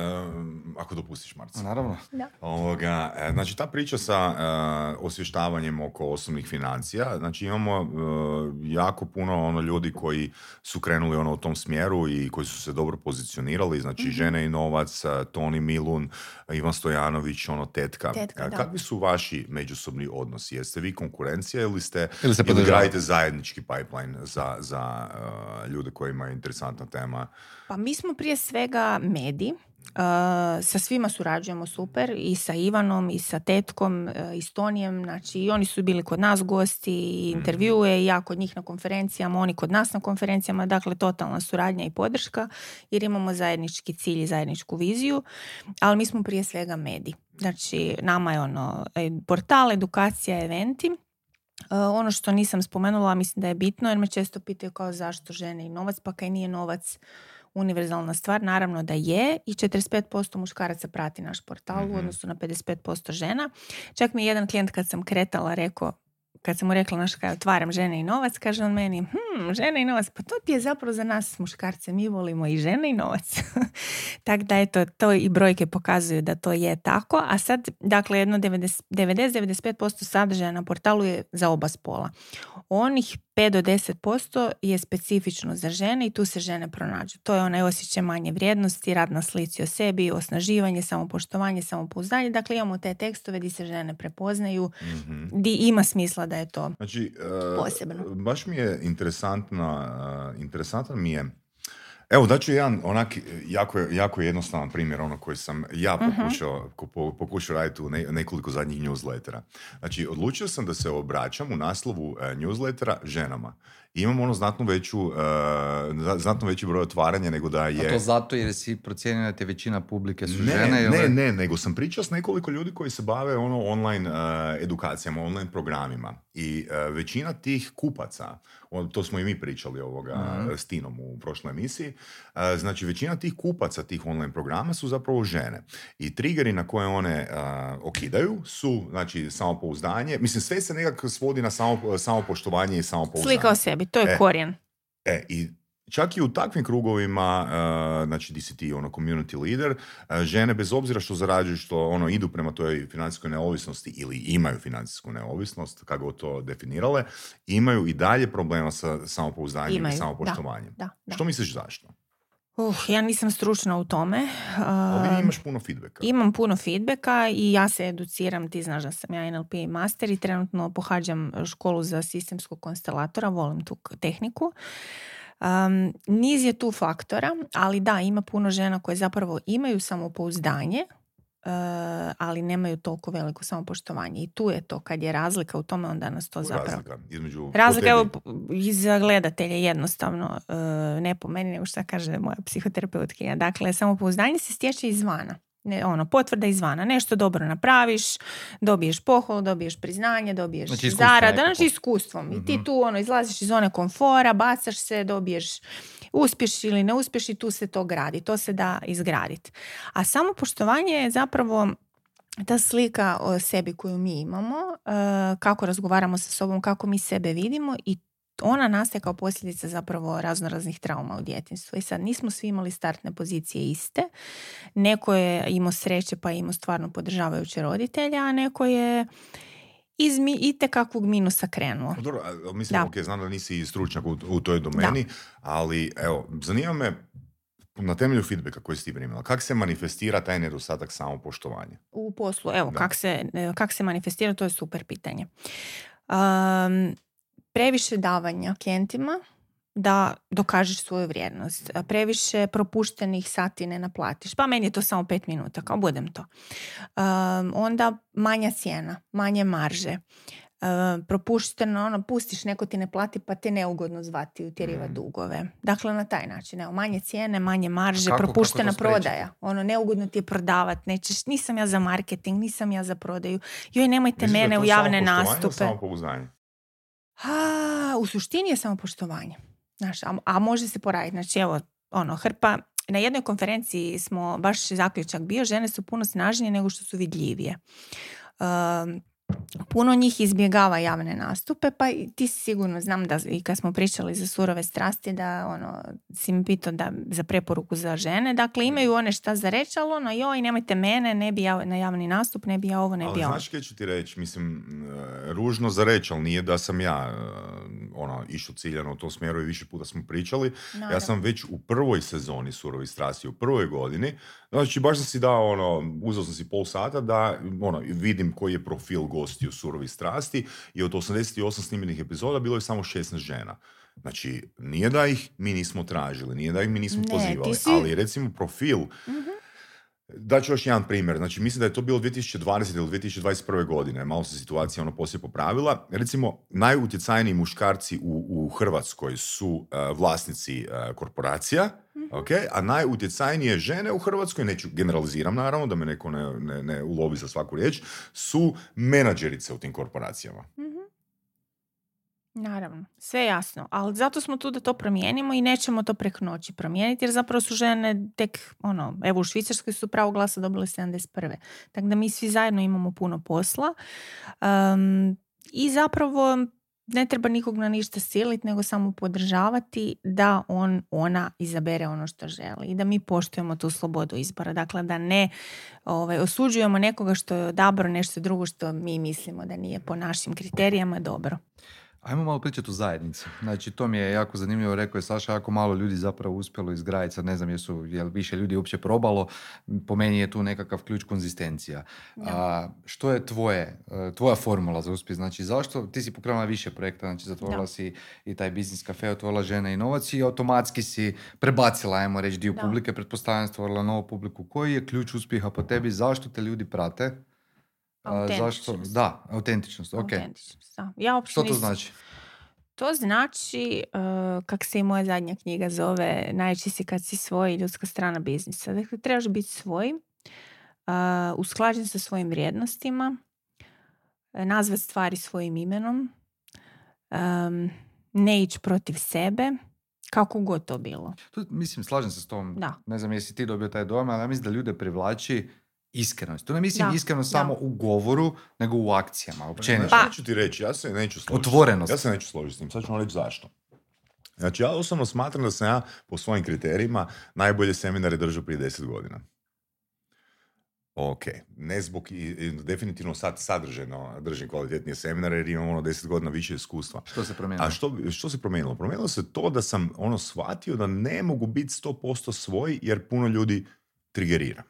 [SPEAKER 3] ako dopustiš Marca.
[SPEAKER 1] Naravno.
[SPEAKER 2] Da.
[SPEAKER 3] Ovoga, e, znači ta priča sa uh, osvještavanjem oko osobnih financija, znači imamo e, jako puno ono ljudi koji su krenuli ono u tom smjeru i koji su se dobro pozicionirali, znači mm Žene i novac, Toni Milun, Ivan Stojanović, ono tetka.
[SPEAKER 2] tetka
[SPEAKER 3] Kakvi su vaši međusobni odnosi? Jeste vi konkurencija ili ste
[SPEAKER 1] ili, se
[SPEAKER 3] ili gradite zajednički pipeline za, za ljude kojima je interesantna tema?
[SPEAKER 2] Pa mi smo prije svega mediji. Uh, sa svima surađujemo super i sa Ivanom i sa Tetkom uh, i Stonijem, znači i oni su bili kod nas gosti i mhm. intervjue i ja kod njih na konferencijama, oni kod nas na konferencijama, dakle totalna suradnja i podrška jer imamo zajednički cilj i zajedničku viziju, ali mi smo prije svega mediji. Znači nama je ono portal, edukacija, eventi ono što nisam spomenula, mislim da je bitno, jer me često pitaju kao zašto žene i novac, pa kaj nije novac univerzalna stvar, naravno da je i 45% muškaraca prati naš portal mm-hmm. u mhm. odnosu na 55% žena. Čak mi je jedan klijent kad sam kretala rekao, kad sam mu rekla, naš kaj otvaram žene i novac, kaže on meni, hm, žene i novac, pa to ti je zapravo za nas muškarce, mi volimo i žene i novac. tako da eto, to i brojke pokazuju da to je tako, a sad, dakle, jedno 90-95% sadržaja na portalu je za oba spola. Onih 5 do 10% je specifično za žene i tu se žene pronađu. To je onaj osjećaj manje vrijednosti, rad na slici o sebi, osnaživanje, samopoštovanje, samopouzdanje. Dakle, imamo te tekstove gdje se žene prepoznaju, mm gdje ima smisla da je to
[SPEAKER 3] znači,
[SPEAKER 2] uh, posebno.
[SPEAKER 3] Baš mi je interesantna, uh, interesantan mi je Evo, daću jedan onak jako, jako jednostavan primjer, ono koji sam ja mhm. pokušao, uh pokušao raditi u nekoliko zadnjih newslettera. Znači, odlučio sam da se obraćam u naslovu e, newslettera ženama imamo ono znatno veću, uh, znatno veći broj otvaranja nego da je...
[SPEAKER 1] A to zato jer si procijenio da te većina publike su
[SPEAKER 3] ne,
[SPEAKER 1] žene?
[SPEAKER 3] Ne, ne, nego sam pričao s nekoliko ljudi koji se bave ono online uh, edukacijama, online programima i uh, većina tih kupaca, to smo i mi pričali ovoga mm s Tinom u prošloj emisiji, znači većina tih kupaca tih online programa su zapravo žene. I triggeri na koje one okidaju su, znači, samopouzdanje, mislim, sve se nekako svodi na samo, samopoštovanje i samopouzdanje.
[SPEAKER 2] Slika o sebi to je
[SPEAKER 3] e,
[SPEAKER 2] korijen.
[SPEAKER 3] E, i čak i u takvim krugovima, uh, znači di si ti ono community leader, uh, žene bez obzira što zarađuju, što ono idu prema toj financijskoj neovisnosti ili imaju financijsku neovisnost, kako to definirale, imaju i dalje problema sa samopouzdanjem i samopoštovanjem.
[SPEAKER 2] Da, da,
[SPEAKER 3] Što misliš zašto?
[SPEAKER 2] Uh, ja nisam stručna u tome.
[SPEAKER 3] Ali imaš puno feedbacka.
[SPEAKER 2] Imam puno feedbacka i ja se educiram. Ti znaš da sam ja NLP master i trenutno pohađam školu za sistemskog konstelatora. Volim tu tehniku. Um, niz je tu faktora, ali da, ima puno žena koje zapravo imaju samopouzdanje, Uh, ali nemaju toliko veliko samopoštovanje. I tu je to, kad je razlika u tome, onda nas to zapravo...
[SPEAKER 3] Razlika između...
[SPEAKER 2] Razlika, evo, za gledatelje jednostavno, uh, ne po meni, nego šta kaže moja psihoterapeutkija. Dakle, samopouzdanje se stječe izvana. Ne, ono, potvrda izvana. Nešto dobro napraviš, dobiješ pohvalu, dobiješ priznanje, dobiješ znači, zarada, znači iskustvom. I ti mhm. tu ono, izlaziš iz zone komfora, bacaš se, dobiješ uspješ ili ne uspješ i tu se to gradi. To se da izgraditi. A samo poštovanje je zapravo ta slika o sebi koju mi imamo, e, kako razgovaramo sa sobom, kako mi sebe vidimo i ona nastaje kao posljedica zapravo raznoraznih trauma u djetinstvu. I sad nismo svi imali startne pozicije iste. Neko je imao sreće pa je imao stvarno podržavajuće roditelja, a neko je iz mi, itekakvog minusa krenuo.
[SPEAKER 3] Pa dobro, mislim, da. ok, znam da nisi stručnjak u, u toj domeni, ali evo, zanima me na temelju feedbacka koji si ti primila, kako se manifestira taj nedostatak samopoštovanja?
[SPEAKER 2] u poslu. Evo,
[SPEAKER 3] Da.
[SPEAKER 2] kak se, e, kak se manifestira, to je super pitanje. Um, previše davanja klijentima da dokažeš svoju vrijednost. Previše propuštenih sati ne naplatiš. Pa meni je to samo pet minuta, kao budem to. Um, onda manja cijena, manje marže. Um, propušteno, ono, pustiš, neko ti ne plati pa te neugodno zvati, utjeriva
[SPEAKER 3] Mhm.
[SPEAKER 2] dugove. Dakle, na taj način, evo, manje cijene, manje marže,
[SPEAKER 1] kako- kako
[SPEAKER 2] propuštena
[SPEAKER 1] spriječiti?
[SPEAKER 2] prodaja. Ono, neugodno ti je prodavat, nećeš, nisam ja za marketing, nisam ja za prodaju. Joj, nemojte
[SPEAKER 3] Misliš je
[SPEAKER 2] mene u javne nastupe.
[SPEAKER 3] Samopouzdanje.
[SPEAKER 2] A, u suštini je samo poštovanje. Znaš, a, a može se poraditi. Znači, evo, ono, hrpa, na jednoj konferenciji smo, baš zaključak bio, žene su puno snažnije nego što su vidljivije. Um, puno njih izbjegava javne nastupe, pa i ti si sigurno znam da i kad smo pričali za surove strasti da ono, si mi pitao da za preporuku za žene, dakle imaju one šta za reći, ali ono, joj, nemojte mene, ne bi ja na javni nastup, ne bi ja ovo, ne
[SPEAKER 3] Ali
[SPEAKER 2] bi ja ono.
[SPEAKER 3] znaš kaj ću ti reći, mislim, e, ružno za reći, ali nije da sam ja e, ono, išao ciljano u tom smjeru i više puta smo pričali. Ja
[SPEAKER 2] Naravno.
[SPEAKER 3] sam već u prvoj sezoni Surovi strasti, u prvoj godini, znači baš sam si dao, ono, uzeo sam si pol sata da ono, vidim koji je profil gostiju Surovi strasti i od 88 snimljenih epizoda bilo je samo 16 žena. Znači, nije da ih mi nismo tražili, nije da ih mi nismo
[SPEAKER 2] Ne,
[SPEAKER 3] pozivali,
[SPEAKER 2] si-
[SPEAKER 3] ali recimo profil
[SPEAKER 2] Mhm.
[SPEAKER 3] Daću još jedan primjer. Znači, mislim da je to bilo 2020. ili 2021. godine. Malo se situacija ono poslije popravila. Recimo, najutjecajniji muškarci u, u Hrvatskoj su e, vlasnici e, korporacija, ok? a najutjecajnije žene u Hrvatskoj, neću generaliziram naravno, da me neko ne, ne, ne ulovi za svaku riječ, su menadžerice u tim korporacijama.
[SPEAKER 2] Mhm. Naravno, sve jasno, ali zato smo tu da to promijenimo i nećemo to preko noći promijeniti jer zapravo su žene tek, ono, evo u Švicarskoj su pravo glasa dobile 71. Tako da mi svi zajedno imamo puno posla Um, i zapravo ne treba nikog na ništa siliti, nego samo podržavati da on, ona izabere ono što želi i da mi poštujemo tu slobodu izbora. Dakle, da ne ovaj, osuđujemo nekoga što je odabrao nešto drugo što mi mislimo da nije po našim kriterijama dobro.
[SPEAKER 1] Ajmo malo pričati o zajednici. Znači, to mi je jako zanimljivo, rekao je Saša, jako malo ljudi zapravo uspjelo izgraditi, sad ne znam jesu, je li više ljudi uopće probalo, po meni je tu nekakav ključ konzistencija. A, što je tvoje, e, tvoja formula za uspjeh? Znači, zašto? Ti si pokrenula više projekta, znači zatvorila
[SPEAKER 2] Da.
[SPEAKER 1] si i taj biznis kafe, otvorila žene i novac i automatski si prebacila, ajmo reći, dio
[SPEAKER 2] Da.
[SPEAKER 1] publike, pretpostavljam stvorila novu publiku. Koji je ključ uspjeha po tebi? Zašto te ljudi prate? A, zašto?
[SPEAKER 2] Autentičnost.
[SPEAKER 1] Da, autentičnost, ok.
[SPEAKER 2] Autentičnost, da. Ja uopće
[SPEAKER 1] Što to znači?
[SPEAKER 2] To znači, uh, kak se i moja zadnja knjiga zove, najveći si kad si svoj, ljudska strana biznisa. Dakle, trebaš biti svoj, uh, usklađen sa svojim vrijednostima, uh, nazvat stvari svojim imenom, um, ne ići protiv sebe, kako god to bilo.
[SPEAKER 1] Tu, mislim, slažem se s tom.
[SPEAKER 2] Da.
[SPEAKER 1] Ne znam jesi ti dobio taj dojam, ali ja mislim da ljude privlači iskrenost. To ne mislim
[SPEAKER 2] Da,
[SPEAKER 1] iskreno
[SPEAKER 2] da.
[SPEAKER 1] samo u govoru, nego u akcijama, općenito.
[SPEAKER 2] Pa-
[SPEAKER 3] što ću ti reći, ja se neću složiti.
[SPEAKER 1] Otvorenost.
[SPEAKER 3] Ja se neću složiti s tim, sad ću vam reći zašto. Znači, ja osobno smatram da sam ja po svojim kriterijima najbolje seminare držao prije 10 godina. Ok, ne zbog, definitivno sad sadržajno držim kvalitetnije seminare jer imam ono 10 godina više iskustva.
[SPEAKER 1] Što se promijenilo?
[SPEAKER 3] A što, što se promijenilo? Promijenilo se to da sam ono shvatio da ne mogu biti 100% svoj jer puno ljudi trigerira.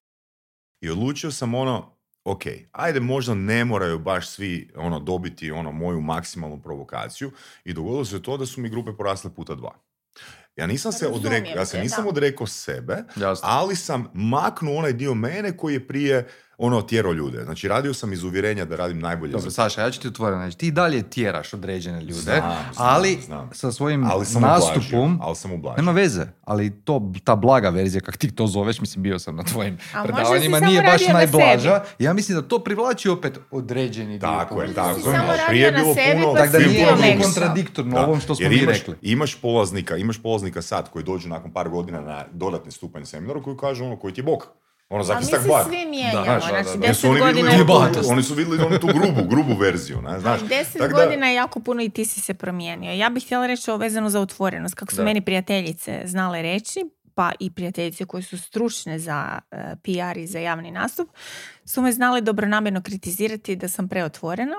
[SPEAKER 3] I odlučio sam ono, ok, ajde možda ne moraju baš svi ono dobiti ono moju maksimalnu provokaciju. I dogodilo se to da su mi grupe porasle puta dva. Ja nisam se odrekao, ja se nisam odrekao sebe, ali sam maknuo onaj dio mene koji je prije ono tjerao ljude. Znači radio sam iz uvjerenja da radim najbolje
[SPEAKER 1] Dobro, Saša, ja ću ti otvoriti. Znači, ti i dalje tjeraš određene ljude,
[SPEAKER 3] Znam, znam,
[SPEAKER 1] ali
[SPEAKER 3] znam.
[SPEAKER 1] sa svojim
[SPEAKER 3] ali sam
[SPEAKER 1] nastupom,
[SPEAKER 3] ublažio, ali sam ublažio.
[SPEAKER 1] nema veze, ali to, ta blaga verzija, kako ti to zoveš, mislim, bio sam na tvojim
[SPEAKER 2] A
[SPEAKER 1] predavanjima, nije baš najblaža. Ja mislim da to privlači opet određeni dio
[SPEAKER 3] Tako je,
[SPEAKER 1] publike.
[SPEAKER 3] tako je.
[SPEAKER 2] samo
[SPEAKER 3] ali
[SPEAKER 2] radio
[SPEAKER 3] Prije je
[SPEAKER 2] na
[SPEAKER 3] bilo
[SPEAKER 2] sebi,
[SPEAKER 3] puno...
[SPEAKER 2] pa
[SPEAKER 1] Tako da nije
[SPEAKER 2] mekša.
[SPEAKER 1] kontradiktorno
[SPEAKER 3] Da,
[SPEAKER 1] ovom što smo
[SPEAKER 3] jer
[SPEAKER 1] mi
[SPEAKER 3] imaš,
[SPEAKER 1] rekli.
[SPEAKER 3] Imaš polaznika, imaš polaznika sad koji dođu nakon par godina na dodatni stupanj seminaru koji kaže ono koji ti je bog. Ono
[SPEAKER 2] A mi se
[SPEAKER 3] bar.
[SPEAKER 2] svi mijenjamo,
[SPEAKER 1] Da,
[SPEAKER 2] znači
[SPEAKER 1] da, da.
[SPEAKER 2] Deset
[SPEAKER 3] oni
[SPEAKER 2] godina je
[SPEAKER 1] Jebatost.
[SPEAKER 3] oni su vidjeli onu tu grubu, grubu verziju, ne, znaš.
[SPEAKER 2] Ali deset
[SPEAKER 3] Tak da-
[SPEAKER 2] godina je jako puno i ti si se promijenio. Ja bih htjela reći ovo vezano za otvorenost. Kako su
[SPEAKER 1] Da.
[SPEAKER 2] meni prijateljice znale reći, pa i prijateljice koje su stručne za eh, PR i za javni nastup, su me znali dobronamjerno kritizirati da sam preotvorena.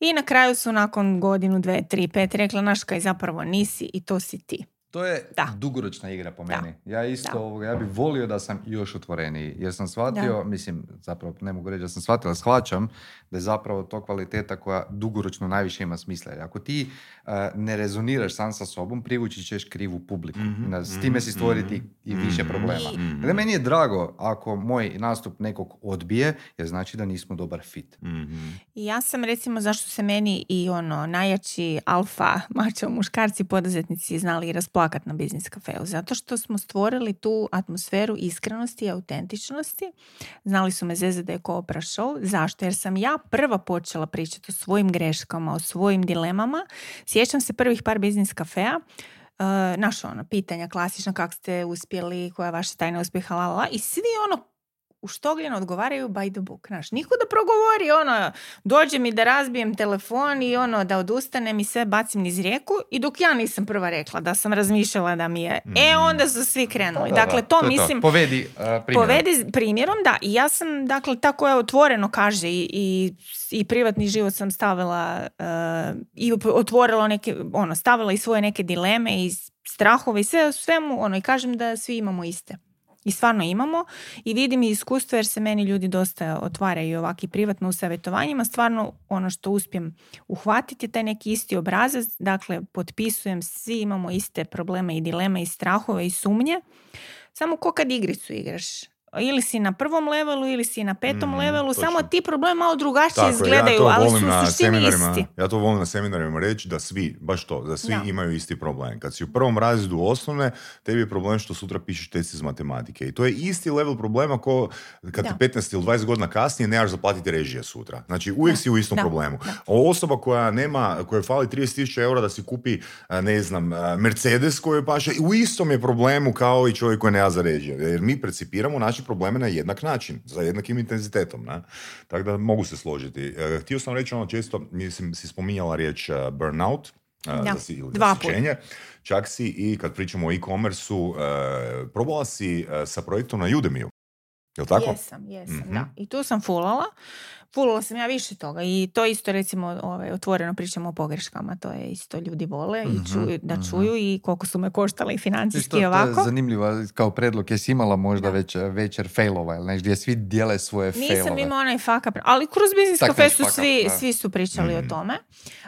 [SPEAKER 2] I na kraju su nakon godinu, dve, tri, pet rekla, naš kaj zapravo nisi i to si ti.
[SPEAKER 1] To je
[SPEAKER 2] Da.
[SPEAKER 1] dugoročna igra po
[SPEAKER 2] Da.
[SPEAKER 1] meni. Ja isto,
[SPEAKER 2] Da.
[SPEAKER 1] ovoga, ja bih volio da sam još otvoreniji, jer sam shvatio, mislim, zapravo ne mogu reći da sam shvatio, ali shvaćam da je zapravo to kvaliteta koja dugoročno najviše ima smisla. Jer ako ti eh, ne rezoniraš sam sa sobom, privući ćeš krivu publiku.
[SPEAKER 3] Mhm,
[SPEAKER 1] Na- S time si
[SPEAKER 3] mhm,
[SPEAKER 1] stvoriti i više
[SPEAKER 3] mhm,
[SPEAKER 1] problema.
[SPEAKER 3] mhm.
[SPEAKER 1] Dakle, meni je drago ako moj nastup nekog odbije, jer znači da nismo dobar fit.
[SPEAKER 3] Mhm.
[SPEAKER 2] I ja sam recimo zašto se meni i ono najjači alfa mačo muškarci poduzetnici znali i rasplakat na biznis kafeu. Zato što smo stvorili tu atmosferu iskrenosti i autentičnosti. Znali su me zezati da je ko show. Zašto? Jer sam ja prva počela pričati o svojim greškama, o svojim dilemama. Sjećam se prvih par biznis kafea. Uh, naša ono, pitanja klasična kako ste uspjeli, koja je vaša tajna uspjeha, la, la, i svi ono uštogljeno odgovaraju by the book. Znaš, niko da progovori ono, dođe mi da razbijem telefon i ono da odustanem i sve bacim niz rijeku i dok ja nisam prva rekla da sam razmišljala da mi je, e onda su svi krenuli.
[SPEAKER 1] Da, da,
[SPEAKER 2] dakle,
[SPEAKER 1] da,
[SPEAKER 2] to,
[SPEAKER 1] je
[SPEAKER 2] mislim,
[SPEAKER 1] Povedi eh, primjerom.
[SPEAKER 2] Povedi primjerom, da. I ja sam, dakle, tako je otvoreno kaže i, i, i privatni život sam stavila eh, i otvorila neke, ono, stavila i svoje neke dileme i strahove i sve u svemu, ono, i kažem da svi imamo iste. I stvarno imamo i vidim i iskustvo jer se meni ljudi dosta otvaraju ovaki privatno u savjetovanjima. Stvarno ono što uspijem uhvatiti je taj neki isti obrazac. Dakle, potpisujem, svi imamo iste probleme i dileme i strahove i sumnje. Samo ko kad igricu igraš. Ili si na prvom levelu ili si na petom
[SPEAKER 3] Mhm,
[SPEAKER 2] levelu,
[SPEAKER 3] točno.
[SPEAKER 2] samo ti problemi malo drugačije izgledaju,
[SPEAKER 3] ja
[SPEAKER 2] ali su u suštini isti.
[SPEAKER 3] Ja to volim na seminarima reći da svi, baš to, da svi
[SPEAKER 2] Da.
[SPEAKER 3] imaju isti problem. Kad si u prvom razredu osnovne, tebi je problem što sutra pišeš test iz matematike. I to je isti level problema ko kad
[SPEAKER 2] Da.
[SPEAKER 3] ti 15 ili 20 godina kasnije nemaš zaplatiti režije sutra. Znači uvijek
[SPEAKER 2] Da,
[SPEAKER 3] si u istom
[SPEAKER 2] da,
[SPEAKER 3] problemu. osoba koja nema, koja fali 30.000 eura da si kupi, ne znam, Mercedes koji paše, u istom je problemu kao i čovjek koji nema za režije. Jer mi percipiramo naše probleme na jednak način, za jednakim intenzitetom. Ne? Tako da mogu se složiti. E, htio sam reći ono često, mislim, si spominjala riječ e, burnout, e,
[SPEAKER 2] Da,
[SPEAKER 3] zasi- ili
[SPEAKER 2] dva.
[SPEAKER 3] Čak si i kad pričamo o e-commerce-u, probala si sa projektom na Udemy-u. Jel tako?
[SPEAKER 2] Jesam, jesam,
[SPEAKER 3] Mhm.
[SPEAKER 2] da. I tu sam fulala. Fulala sam ja više toga i to isto recimo ovaj, otvoreno pričamo o pogreškama, to je isto ljudi vole
[SPEAKER 1] Mhm,
[SPEAKER 2] i čuju, da
[SPEAKER 1] mhm.
[SPEAKER 2] čuju i koliko su me koštale i
[SPEAKER 1] Viš,
[SPEAKER 2] financijski
[SPEAKER 1] to, to je
[SPEAKER 2] ovako.
[SPEAKER 1] zanimljivo, kao predlog, jesi imala možda
[SPEAKER 2] Da.
[SPEAKER 1] već večer failova, ili nešto, gdje svi dijele svoje
[SPEAKER 2] Nisam
[SPEAKER 1] failove.
[SPEAKER 2] imala onaj fuck up, ali kroz Business Cafe su svi, svi su pričali
[SPEAKER 3] Mhm.
[SPEAKER 2] o tome.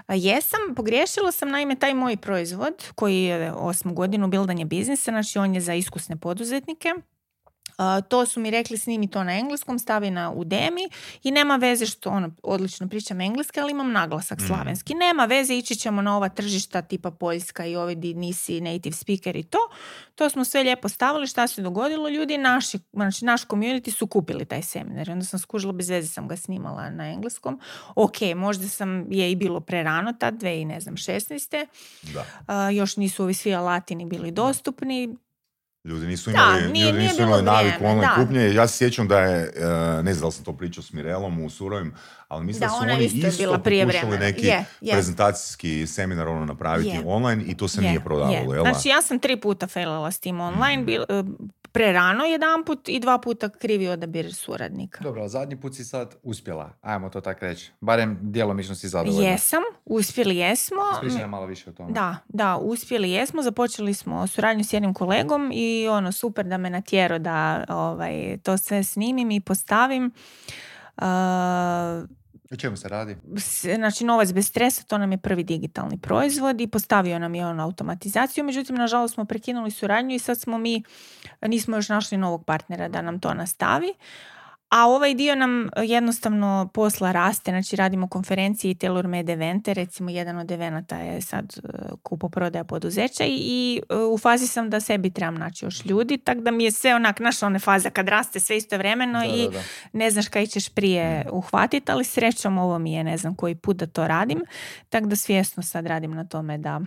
[SPEAKER 2] A, jesam, pogriješila sam naime taj moj proizvod koji je osmu godinu bildanje biznisa, znači on je za iskusne poduzetnike. To su mi rekli snimi to na engleskom, stavi na Udemy i nema veze što ono, odlično pričam engleski, ali imam naglasak
[SPEAKER 3] Mhm.
[SPEAKER 2] slavenski. Nema veze, ići ćemo na ova tržišta tipa Poljska i ovi di nisi native speaker i to. To smo sve lijepo stavili, šta se dogodilo, ljudi naši, znači naš community su kupili taj seminar. I onda sam skužila, bez veze sam ga snimala na engleskom. Ok, možda sam je i bilo prerano tad, dve i ne znam, 16.
[SPEAKER 3] Da.
[SPEAKER 2] A, još nisu ovi svi alati ni bili dostupni.
[SPEAKER 3] Ljudi nisu
[SPEAKER 2] Da,
[SPEAKER 3] imali,
[SPEAKER 2] nije-
[SPEAKER 3] ljudi
[SPEAKER 2] nije
[SPEAKER 3] nisu
[SPEAKER 2] bilo
[SPEAKER 3] imali naviku online
[SPEAKER 2] da.
[SPEAKER 3] kupnje. Ja se sjećam da je, e, ne znam da li sam to pričao s Mirelom u Surovim, ali mislim da,
[SPEAKER 2] Da,
[SPEAKER 3] su
[SPEAKER 2] ona
[SPEAKER 3] oni
[SPEAKER 2] isto
[SPEAKER 3] isto
[SPEAKER 2] bila prije
[SPEAKER 3] pokušali
[SPEAKER 2] vremena.
[SPEAKER 3] neki
[SPEAKER 2] Je, je.
[SPEAKER 3] prezentacijski seminar ono napraviti
[SPEAKER 2] Je.
[SPEAKER 3] online i to se
[SPEAKER 2] Je,
[SPEAKER 3] nije prodavalo,
[SPEAKER 2] je.
[SPEAKER 3] jel?
[SPEAKER 2] Znači ja sam tri puta failala s tim online,
[SPEAKER 3] Mhm.
[SPEAKER 2] bil, e, prerano jedan put i dva puta krivi odabir suradnika.
[SPEAKER 1] Dobro, a zadnji put si sad uspjela, ajmo to tako reći. Barem djelomično si zadovoljna.
[SPEAKER 2] Jesam, uspjeli jesmo.
[SPEAKER 1] Ispričaj nam malo više o tome.
[SPEAKER 2] Da, da, uspjeli jesmo, započeli smo suradnju s jednim kolegom i ono super da me natjero da ovaj, to sve snimim i postavim.
[SPEAKER 1] O čemu se radi?
[SPEAKER 2] znači novac bez stresa, to nam je prvi digitalni proizvod i postavio nam je on automatizaciju, međutim nažalost smo prekinuli suradnju i sad smo mi, nismo još našli novog partnera da nam to nastavi. A ovaj dio nam jednostavno posla raste, znači radimo konferencije i tailor made evente, recimo jedan od evenata je sad e, kupoprodaja poduzeća i, i e, u fazi sam da sebi trebam naći još ljudi, tako da mi je sve onak, naš one faza kad raste sve istovremeno
[SPEAKER 1] Da,
[SPEAKER 2] i
[SPEAKER 1] da, da.
[SPEAKER 2] ne znaš kaj ćeš prije uhvatiti, ali srećom ovo mi je ne znam koji put da to radim, tako da svjesno sad radim na tome da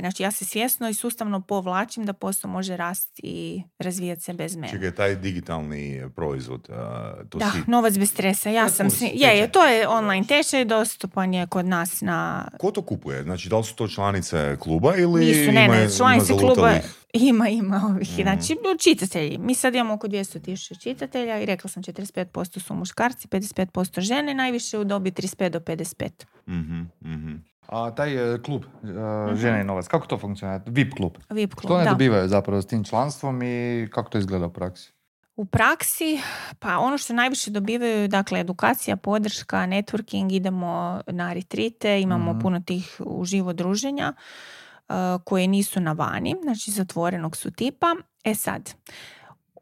[SPEAKER 2] znači ja se svjesno i sustavno povlačim da posao može rasti i razvijati se bez mene.
[SPEAKER 3] Čekaj, taj digitalni proizvod, a, to
[SPEAKER 2] Da,
[SPEAKER 3] si...
[SPEAKER 2] novac bez stresa. Ja sam
[SPEAKER 1] kurs,
[SPEAKER 2] je, je, to je online tečaj, dostupan je kod nas na
[SPEAKER 3] Ko to kupuje? Znači, da li su to članice kluba ili
[SPEAKER 2] Nisu, ne,
[SPEAKER 3] ima,
[SPEAKER 2] ne,
[SPEAKER 3] ima
[SPEAKER 2] članice kluba
[SPEAKER 3] zalutalih?
[SPEAKER 2] ima, ima ovih.
[SPEAKER 3] Mhm.
[SPEAKER 2] Znači, čitatelji. Mi sad imamo oko 200 tisuća čitatelja i rekla sam 45% su muškarci, 55% žene, najviše u dobi 35 do 55.
[SPEAKER 3] Mhm, mhm.
[SPEAKER 1] A taj e, klub, e, Žena i novac, kako to funkcionira? VIP klub.
[SPEAKER 2] VIP klub,
[SPEAKER 1] Što ne
[SPEAKER 2] da.
[SPEAKER 1] dobivaju zapravo s tim članstvom i kako to izgleda u praksi?
[SPEAKER 2] U praksi, pa ono što najviše dobivaju, dakle, edukacija, podrška, networking, idemo na retrite, imamo
[SPEAKER 1] Mhm.
[SPEAKER 2] puno tih uživo druženja uh, koje nisu na vani, znači zatvorenog su tipa. E sad,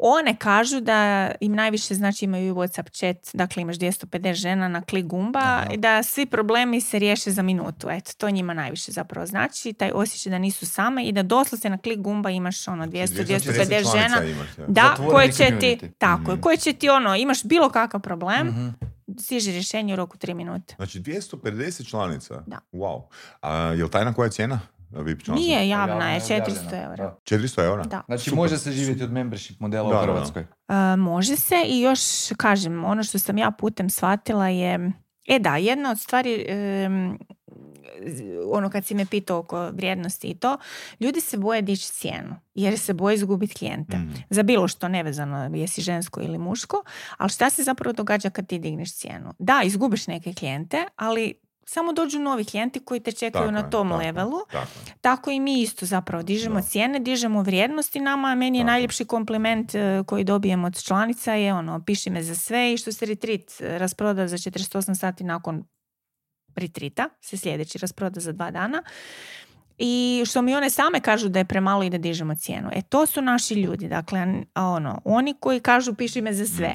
[SPEAKER 2] one kažu da im najviše znači imaju Whatsapp chat, dakle imaš 250 žena na klik gumba
[SPEAKER 1] Aha.
[SPEAKER 2] i da svi problemi se riješe za minutu. Eto, to njima najviše zapravo znači, taj osjećaj da nisu same i da doslovce na klik gumba imaš ono 200, 250 žena
[SPEAKER 3] članica imaš, ja.
[SPEAKER 2] da,
[SPEAKER 1] Zatvoreni
[SPEAKER 2] koje će ti, tako
[SPEAKER 3] Mhm.
[SPEAKER 2] koje će ti ono, imaš bilo kakav problem,
[SPEAKER 1] Mhm.
[SPEAKER 2] stiže rješenje u roku 3 minute.
[SPEAKER 3] Znači 250 članica?
[SPEAKER 2] Da.
[SPEAKER 3] Wow. A je li tajna koja je cijena? VIP članstva?
[SPEAKER 2] Nije javna, je
[SPEAKER 1] je
[SPEAKER 2] 400
[SPEAKER 1] objavljeno,
[SPEAKER 2] eura.
[SPEAKER 1] da.
[SPEAKER 3] 400 eura?
[SPEAKER 2] Da.
[SPEAKER 1] Znači
[SPEAKER 3] Super.
[SPEAKER 1] može se živjeti od membership modela
[SPEAKER 3] Da, da,
[SPEAKER 1] u
[SPEAKER 3] da.
[SPEAKER 1] Hrvatskoj.
[SPEAKER 2] E, može se i još kažem, ono što sam ja putem shvatila je, e da, jedna od stvari, em, ono kad si me pitao oko vrijednosti i to, ljudi se boje dići cijenu jer se boje izgubiti klijente.
[SPEAKER 3] Mhm.
[SPEAKER 2] Za bilo što nevezano jesi žensko ili muško, ali šta se zapravo događa kad ti digneš cijenu? Da, izgubiš neke klijente, ali samo dođu novi klijenti koji te čekaju
[SPEAKER 3] Tako
[SPEAKER 2] na tom
[SPEAKER 3] tako
[SPEAKER 2] levelu.
[SPEAKER 3] Tako.
[SPEAKER 2] Tako i mi isto zapravo dižemo
[SPEAKER 3] Da.
[SPEAKER 2] cijene, dižemo vrijednosti nama, meni je
[SPEAKER 3] Tako.
[SPEAKER 2] najljepši kompliment e, koji dobijem od članica je ono, piši me za sve i što se retreat e, rasproda za 48 sati nakon retrita, se sljedeći rasproda za dva dana. I što mi one same kažu da je premalo i da dižemo cijenu. E to su naši ljudi, dakle ono, oni koji kažu piši me za sve.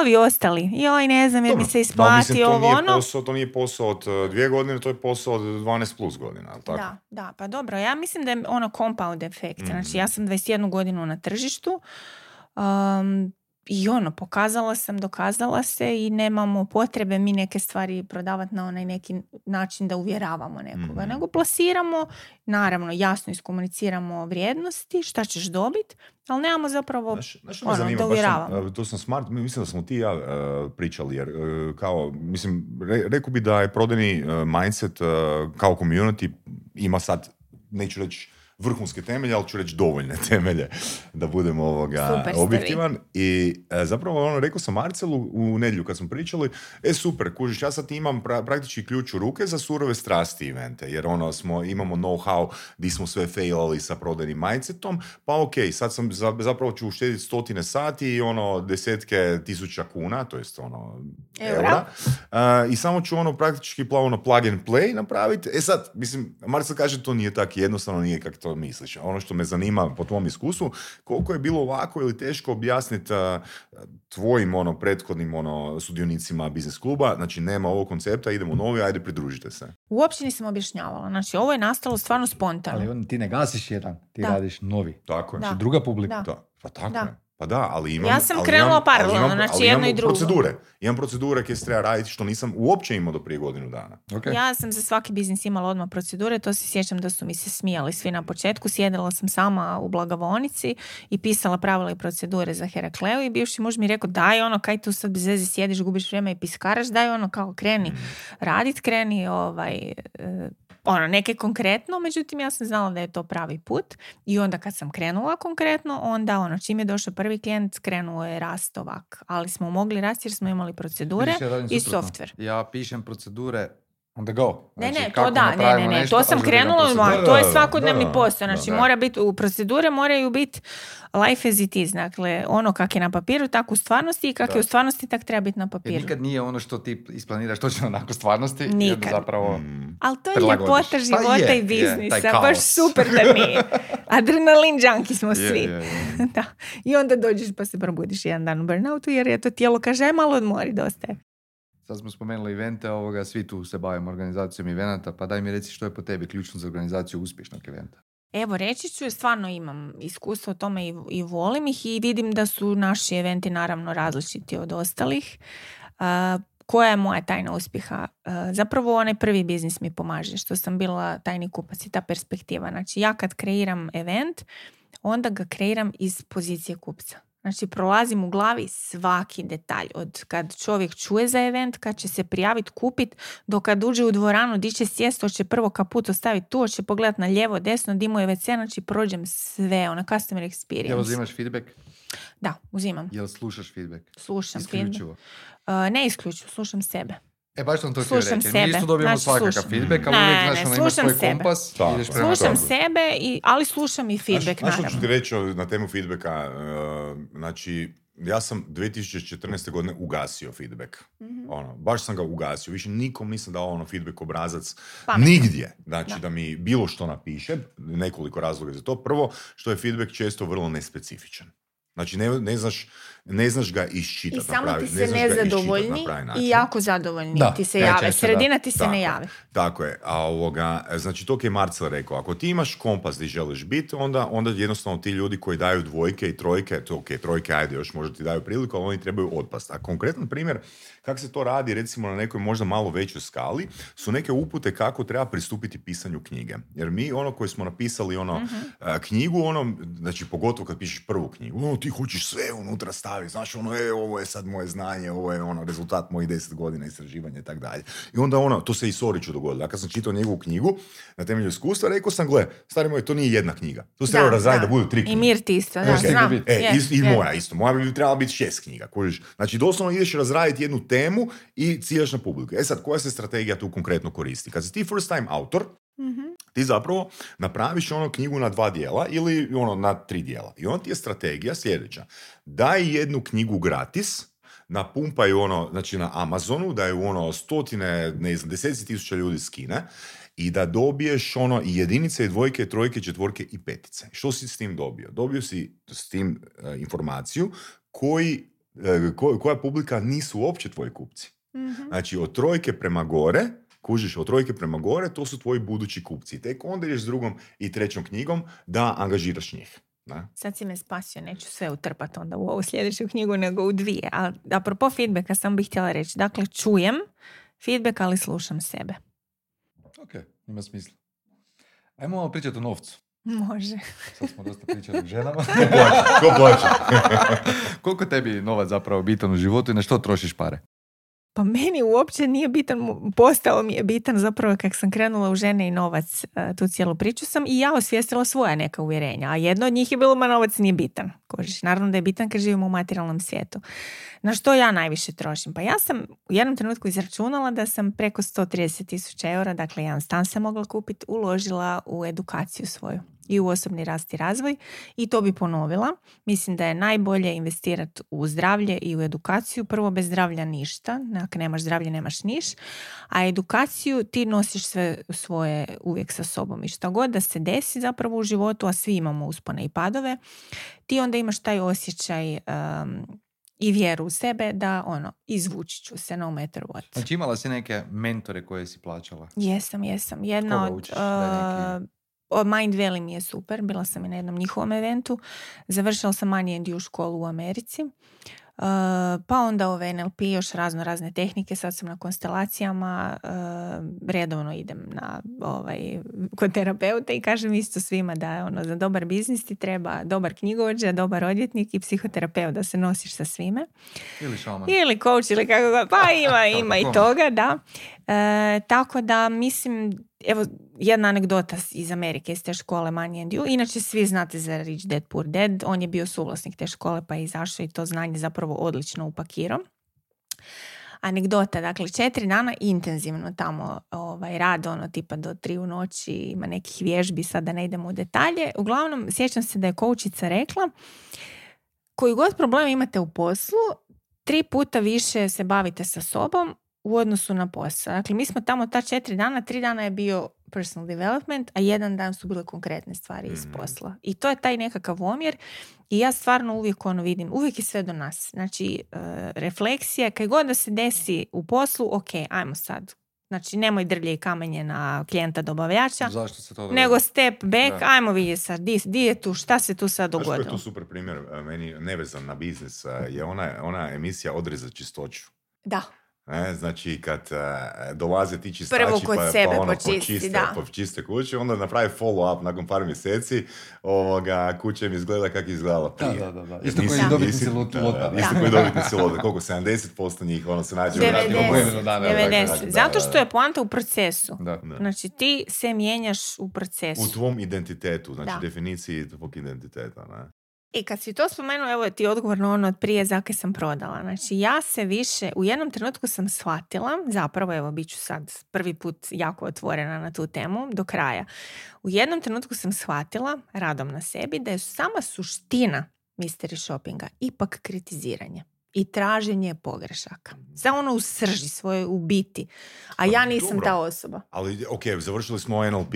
[SPEAKER 2] Ovi ostali, joj ne znam jer mi se isplati ovo ono.
[SPEAKER 3] Posao, to nije posao od uh, dvije godine, to je posao od 12 plus godina, jel tako?
[SPEAKER 2] Da, da, pa dobro, ja mislim da je ono compound efekt.
[SPEAKER 3] Mhm.
[SPEAKER 2] Znači, ja sam 21 godinu na tržištu um, i ono, pokazala sam, dokazala se i nemamo potrebe mi neke stvari prodavati na onaj neki način da uvjeravamo nekoga,
[SPEAKER 3] Mhm.
[SPEAKER 2] nego plasiramo, naravno, jasno iskomuniciramo vrijednosti, šta ćeš dobiti, ali nemamo zapravo
[SPEAKER 3] Znaš, znaš
[SPEAKER 2] ono,
[SPEAKER 3] zanima,
[SPEAKER 2] da uvjeravamo.
[SPEAKER 3] sam, uh, to sam smart, mi- mislim da smo ti i ja uh, pričali, jer uh, kao, mislim, re, rekao bi da je prodajni uh, mindset uh, kao community ima sad, neću reći vrhunske temelje, ali ću reći dovoljne temelje da budem ovoga
[SPEAKER 2] Super
[SPEAKER 3] objektivan. I e, zapravo ono, rekao sam Marcelu u nedjelju kad smo pričali, e super, kužiš, ja sad imam pra- praktički ključ u ruke za surove strasti evente, jer ono smo, imamo know-how di smo sve failali sa prodajnim mindsetom, pa ok, sad sam za- zapravo ću uštediti stotine sati i ono desetke tisuća kuna, to jest ono
[SPEAKER 2] Eura.
[SPEAKER 3] eura. E, I samo ću ono praktički pla- ono plug and play napraviti. E sad, mislim, Marcel kaže to nije tako jednostavno, nije kako to misliš. Ono što me zanima po tvom iskustvu, koliko je bilo ovako ili teško objasniti a, tvojim ono prethodnim ono sudionicima biznis kluba, znači nema ovog koncepta, idemo novi, ajde pridružite se.
[SPEAKER 2] Uopće nisam objašnjavala. Znači, ovo je nastalo stvarno spontano.
[SPEAKER 1] Ali on, ti ne gasiš jedan, ti
[SPEAKER 2] Da.
[SPEAKER 1] radiš novi.
[SPEAKER 3] Tako je.
[SPEAKER 2] Da.
[SPEAKER 1] Znači druga publika.
[SPEAKER 2] Da.
[SPEAKER 3] Da, pa tako
[SPEAKER 2] Da.
[SPEAKER 3] je. Pa da, ali imam...
[SPEAKER 2] Ja sam
[SPEAKER 3] ali
[SPEAKER 2] krenula paralelno,
[SPEAKER 3] imam-
[SPEAKER 2] znači jedno
[SPEAKER 3] imam
[SPEAKER 2] i drugo.
[SPEAKER 3] procedure. Imam procedure koje se treba raditi što nisam uopće imao do prije godinu dana.
[SPEAKER 1] Ok.
[SPEAKER 2] Ja sam za svaki biznis imala odmah procedure, to se sjećam da su mi se smijali svi na početku. Sjedila sam sama u blagovonici i pisala pravila i procedure za Herakleu i bivši muž mi je rekao daj ono, kaj tu sad bez veze sjediš, gubiš vrijeme i piskaraš, daj ono kao kreni radit, kreni ovaj, e, ono, neke konkretno, međutim ja sam znala da je to pravi put i onda kad sam krenula konkretno, onda ono, čim je došao prvi klijent, krenuo je rast ovak, ali smo mogli rasti jer smo imali procedure
[SPEAKER 1] ja
[SPEAKER 2] i software.
[SPEAKER 1] Ja pišem procedure the go.
[SPEAKER 2] Ne,
[SPEAKER 1] Znači,
[SPEAKER 2] ne,
[SPEAKER 1] kako
[SPEAKER 2] to da, ne, ne, ne,
[SPEAKER 1] nešto,
[SPEAKER 2] to sam krenula, ma, to je
[SPEAKER 3] Da,
[SPEAKER 2] svakodnevni
[SPEAKER 3] da,
[SPEAKER 2] posao,
[SPEAKER 3] da,
[SPEAKER 2] znači
[SPEAKER 3] da.
[SPEAKER 2] mora biti, u procedure moraju biti life as it is, dakle ono kak je na papiru, tako u stvarnosti i kak
[SPEAKER 1] Da.
[SPEAKER 2] je u stvarnosti, tak treba biti na
[SPEAKER 1] Jer
[SPEAKER 2] papiru.
[SPEAKER 1] nikad nije ono što ti isplaniraš točno onako stvarnosti. jer
[SPEAKER 2] Nikad.
[SPEAKER 1] zapravo...
[SPEAKER 3] Mm.
[SPEAKER 2] Ali to je ljepota
[SPEAKER 1] Pa
[SPEAKER 2] života
[SPEAKER 1] je,
[SPEAKER 2] i
[SPEAKER 1] je,
[SPEAKER 2] biznisa,
[SPEAKER 1] taj
[SPEAKER 2] baš super da nije. Adrenalin junkie smo
[SPEAKER 1] Je,
[SPEAKER 2] svi.
[SPEAKER 1] je, je.
[SPEAKER 2] da. I onda dođeš pa se probudiš jedan dan u burnoutu jer je to tijelo kaže aj malo odmori, dosta je.
[SPEAKER 1] Sad smo spomenuli evente, ovoga, svi tu se bavimo organizacijom evenata, pa daj mi reci što je po tebi ključno za organizaciju uspješnog eventa.
[SPEAKER 2] Evo, reći ću, stvarno imam iskustvo o tome i, i volim ih i vidim da su naši eventi naravno različiti od ostalih. A, koja je moja tajna uspjeha? Zapravo onaj prvi biznis mi pomaže, što sam bila tajni kupac i ta perspektiva. Znači ja kad kreiram event, onda ga kreiram iz pozicije kupca. Znači prolazim u glavi svaki detalj od kad čovjek čuje za event, kad će se prijaviti kupit, do kad uđe u dvoranu, di će sjest, hoće prvo kaput ostaviti tu, hoće pogledat na lijevo, desno, di mu je WC, znači prođem sve, ono customer experience.
[SPEAKER 1] Jel uzimaš feedback?
[SPEAKER 2] Da, uzimam,
[SPEAKER 1] Jel slušaš feedback?
[SPEAKER 2] slušam feedback.
[SPEAKER 1] Isključivo.
[SPEAKER 2] Uh, ne isključivo, slušam sebe.
[SPEAKER 1] E, baš sam to htio
[SPEAKER 2] Slušam
[SPEAKER 1] reći. Mi
[SPEAKER 2] sebe.
[SPEAKER 1] isto dobijemo
[SPEAKER 2] Znači,
[SPEAKER 1] svakakav
[SPEAKER 2] slušam.
[SPEAKER 1] feedback, ali
[SPEAKER 2] Ne,
[SPEAKER 1] uvijek znaš, ono, imaš
[SPEAKER 2] slušam
[SPEAKER 1] svoj
[SPEAKER 2] sebe.
[SPEAKER 1] kompas,
[SPEAKER 3] Tako,
[SPEAKER 1] ideš prema
[SPEAKER 2] Slušam sebe, i, ali slušam i feedback,
[SPEAKER 3] Znaš što
[SPEAKER 2] naravno.
[SPEAKER 3] ću ti reći o- na temu feedbacka? E, znači, ja sam 2014. godine ugasio feedback.
[SPEAKER 2] Mhm.
[SPEAKER 3] Ono, baš sam ga ugasio. Više nikom nisam dao ono feedback obrazac
[SPEAKER 2] Pametno.
[SPEAKER 3] nigdje. Znači
[SPEAKER 2] Da.
[SPEAKER 3] da. mi bilo što napiše, nekoliko razloga za to. Prvo, što je feedback često vrlo nespecifičan. Znači, ne, ne, znaš, ne znaš ga iščitati
[SPEAKER 2] I samo ti
[SPEAKER 3] ne
[SPEAKER 2] se
[SPEAKER 3] iščitat
[SPEAKER 2] nezadovoljni i jako zadovoljni
[SPEAKER 1] Da,
[SPEAKER 2] ti se jave.
[SPEAKER 1] da.
[SPEAKER 2] Sredina ti se
[SPEAKER 3] Tako
[SPEAKER 2] ne
[SPEAKER 3] je.
[SPEAKER 2] javi.
[SPEAKER 3] Tako je, a ovoga, znači to je Marcel rekao, ako ti imaš kompas gdje želiš biti, onda, onda jednostavno ti ljudi koji daju dvojke i trojke, to ok, trojke ajde još možda ti daju priliku, ali oni trebaju otpast. A konkretan primjer, kako se to radi recimo na nekoj možda malo većoj skali, su neke upute kako treba pristupiti pisanju knjige. Jer mi ono koji smo napisali ono a, knjigu, ono, znači pogotovo kad pišeš prvu knjigu, ono ti hoćeš sve unutra staviti, znaš ono, e, ovo je sad moje znanje, ovo je ono rezultat mojih deset godina istraživanja i tako dalje. I onda ono, to se i Soriću dogodilo. Ja kad sam čitao njegovu knjigu, na temelju iskustva, rekao sam, gle, stari moj, to nije jedna knjiga. To se treba razraditi da, budu tri knjige.
[SPEAKER 2] I mir ti isto, da,
[SPEAKER 1] ti
[SPEAKER 2] znam.
[SPEAKER 3] E,
[SPEAKER 2] Je,
[SPEAKER 3] is- i moja isto. Moja bi trebala biti šest knjiga. Kužiš? Znači, doslovno ideš razraditi jednu temu i ciljaš na publiku. E sad, koja se strategija tu konkretno koristi? Kad si ti first time autor,
[SPEAKER 2] Mhm.
[SPEAKER 3] ti zapravo napraviš ono knjigu na dva dijela ili ono na tri dijela. I onda ti je strategija sljedeća. Daj jednu knjigu gratis, napumpaju ono, znači na Amazonu, da je ono stotine, ne znam, deseci tisuća ljudi skine i da dobiješ ono i jedinice, i dvojke, i trojke, i četvorke i petice. Što si s tim dobio? Dobio si s tim e, informaciju koji, e, ko- koja publika nisu uopće tvoji kupci.
[SPEAKER 2] Mhm.
[SPEAKER 3] Znači, od trojke prema gore, kužiš, od trojke prema gore, to su tvoji budući kupci. Tek onda ideš s drugom i trećom knjigom da angažiraš njih. Ne?
[SPEAKER 2] Sad si me spasio, neću sve utrpati onda u ovu sljedeću knjigu, nego u dvije. Ali apropo feedbacka, sam bih htjela reći. Dakle, čujem feedback, ali slušam sebe.
[SPEAKER 1] Ok, ima smisla. Ajmo malo pričati o novcu.
[SPEAKER 2] Može.
[SPEAKER 1] Sad smo dosta pričali o ženama.
[SPEAKER 3] Ko plaće?
[SPEAKER 1] Koliko tebi novac zapravo bitan u životu i na što trošiš pare?
[SPEAKER 2] Pa meni uopće nije bitan, postao mi je bitan zapravo kak sam krenula u žene i novac, e, tu cijelu priču sam i ja osvijestila svoja neka uvjerenja, a jedno od njih je bilo ma novac nije bitan. Kožiš, naravno da je bitan kad živimo u materijalnom svijetu. Na što ja najviše trošim? Pa ja sam u jednom trenutku izračunala da sam preko 130 tisuća eura, dakle jedan stan sam mogla kupiti, uložila u edukaciju svoju i u osobni rast i razvoj i to bi ponovila. Mislim da je najbolje investirati u zdravlje i u edukaciju. Prvo, bez zdravlja ništa. Ako nemaš zdravlje, nemaš niš. A edukaciju ti nosiš sve svoje uvijek sa sobom. I što god da se desi zapravo u životu, a svi imamo uspone i padove, ti onda imaš taj osjećaj um, i vjeru u sebe da ono, izvući ću se no matter what.
[SPEAKER 1] Znači imala si neke mentore koje si plaćala.
[SPEAKER 2] Jesam, jesam. Jedna
[SPEAKER 1] Koga
[SPEAKER 2] od...
[SPEAKER 1] učiš? Neki-
[SPEAKER 2] uh, Mind Valley mi je super, bila sam i na jednom njihovom eventu. Završila sam Money and You školu u Americi. Uh, pa onda ove NLP, još razno razne tehnike, sad sam na konstelacijama, uh, redovno idem na ovaj, kod terapeuta i kažem isto svima da je ono, za dobar biznis ti treba dobar knjigovođa, dobar odvjetnik i psihoterapeut da se nosiš sa svime.
[SPEAKER 1] Ili šaman.
[SPEAKER 2] Ili coach ili kako god. Pa ima, ima i toga, da. E, tako da mislim, evo jedna anegdota iz Amerike, iz te škole Money and You. Inače svi znate za Rich Dad Poor Dad. On je bio suvlasnik te škole pa je izašao i to znanje zapravo odlično upakirao. Anegdota, dakle četiri dana intenzivno tamo ovaj, rad, ono tipa do tri u noći, ima nekih vježbi, sad da ne idemo u detalje. Uglavnom, sjećam se da je koučica rekla koji god problem imate u poslu, tri puta više se bavite sa sobom u odnosu na posao. Dakle, mi smo tamo ta četiri dana, tri dana je bio personal development, a jedan dan su bile konkretne stvari iz
[SPEAKER 3] Mhm.
[SPEAKER 2] posla. I to je taj nekakav omjer i ja stvarno uvijek ono vidim, uvijek je sve do nas. Znači, e, refleksija, kaj god da se desi u poslu, ok, ajmo sad. Znači, nemoj drlje i kamenje na klijenta dobavljača,
[SPEAKER 1] Zašto se to događa?
[SPEAKER 2] nego step back,
[SPEAKER 1] Da.
[SPEAKER 2] ajmo vidjeti sad, di, di je tu, šta se tu sad
[SPEAKER 3] Znaš koji je
[SPEAKER 2] dogodilo.
[SPEAKER 3] tu super primjer, e, meni nevezan na biznis, e, je ona, ona emisija Odrez za čistoću.
[SPEAKER 2] Da.
[SPEAKER 3] E, znači, kad e, dolaze ti čistači
[SPEAKER 2] Prvo kod
[SPEAKER 3] pa,
[SPEAKER 2] sebe
[SPEAKER 3] pa ono,
[SPEAKER 2] počisti,
[SPEAKER 3] počiste,
[SPEAKER 2] da.
[SPEAKER 3] počiste kuću, onda napravi follow-up nakon par mjeseci, ovoga, kuća im izgleda kako je izgledala
[SPEAKER 1] Da,
[SPEAKER 3] prije.
[SPEAKER 1] da, da, da.
[SPEAKER 3] Jer
[SPEAKER 1] Isto koji dobitnici
[SPEAKER 3] da,
[SPEAKER 1] lota.
[SPEAKER 3] da,
[SPEAKER 1] da.
[SPEAKER 3] Isto koji dobitnici lota, koliko, 70% njih, ono se nađe u ratnim
[SPEAKER 2] 90,
[SPEAKER 3] obojima.
[SPEAKER 1] dana, da,
[SPEAKER 2] 90.
[SPEAKER 3] da,
[SPEAKER 2] Zato
[SPEAKER 3] da,
[SPEAKER 2] što
[SPEAKER 3] da.
[SPEAKER 2] je poanta u procesu.
[SPEAKER 1] Da.
[SPEAKER 3] Da.
[SPEAKER 2] Znači ti se mijenjaš u procesu.
[SPEAKER 3] U tvom identitetu, znači
[SPEAKER 2] Da.
[SPEAKER 3] definiciji tvog identiteta. Ne?
[SPEAKER 2] I kad si to spomenuo, evo ti odgovor na ono od prije zake sam prodala. Znači ja se više, u jednom trenutku sam shvatila, zapravo evo bit ću sad prvi put jako otvorena na tu temu do kraja. U jednom trenutku sam shvatila, radom na sebi, da je sama suština mystery shoppinga ipak kritiziranje i traženje pogrešaka. Samo ono u srži svoje, u biti. A
[SPEAKER 3] Pa
[SPEAKER 2] ja nisam
[SPEAKER 3] dobro.
[SPEAKER 2] ta osoba.
[SPEAKER 3] Ali, ok, završili smo NLP,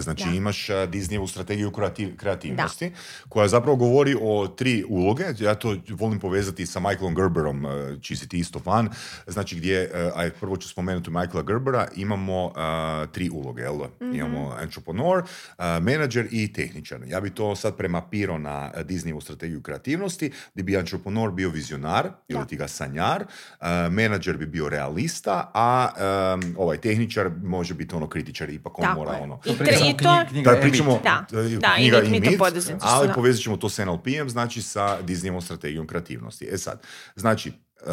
[SPEAKER 3] znači
[SPEAKER 2] Da.
[SPEAKER 3] imaš a, Disneyevu strategiju kreativ- kreativnosti, koja zapravo govori o tri uloge, ja to volim povezati sa Michaelom Gerberom, čiji si ti isto fan, znači gdje, a, prvo ću spomenuti Michaela Gerbera, imamo a, tri uloge, jel? da? Imamo entrepreneur, a, menadžer i tehničar. Ja bi to sad premapirao na a, Disneyevu strategiju kreativnosti, gdje bi entrepreneur bio vizionar, ili
[SPEAKER 2] Da.
[SPEAKER 3] ti ga sanjar, a, menadžer bi bio realista, a em, ovaj tehničar može biti ono kritičar, ipak on
[SPEAKER 2] Tako
[SPEAKER 3] mora
[SPEAKER 2] je.
[SPEAKER 3] ono...
[SPEAKER 2] I, i to,
[SPEAKER 1] knji- knjiga
[SPEAKER 3] Da, pričamo
[SPEAKER 2] Da,
[SPEAKER 3] e,
[SPEAKER 2] da,
[SPEAKER 3] knjiga
[SPEAKER 2] i mit
[SPEAKER 3] ali
[SPEAKER 2] da.
[SPEAKER 3] povezat ćemo to s NLP-em, znači sa Disneyevom strategijom kreativnosti. E sad, znači,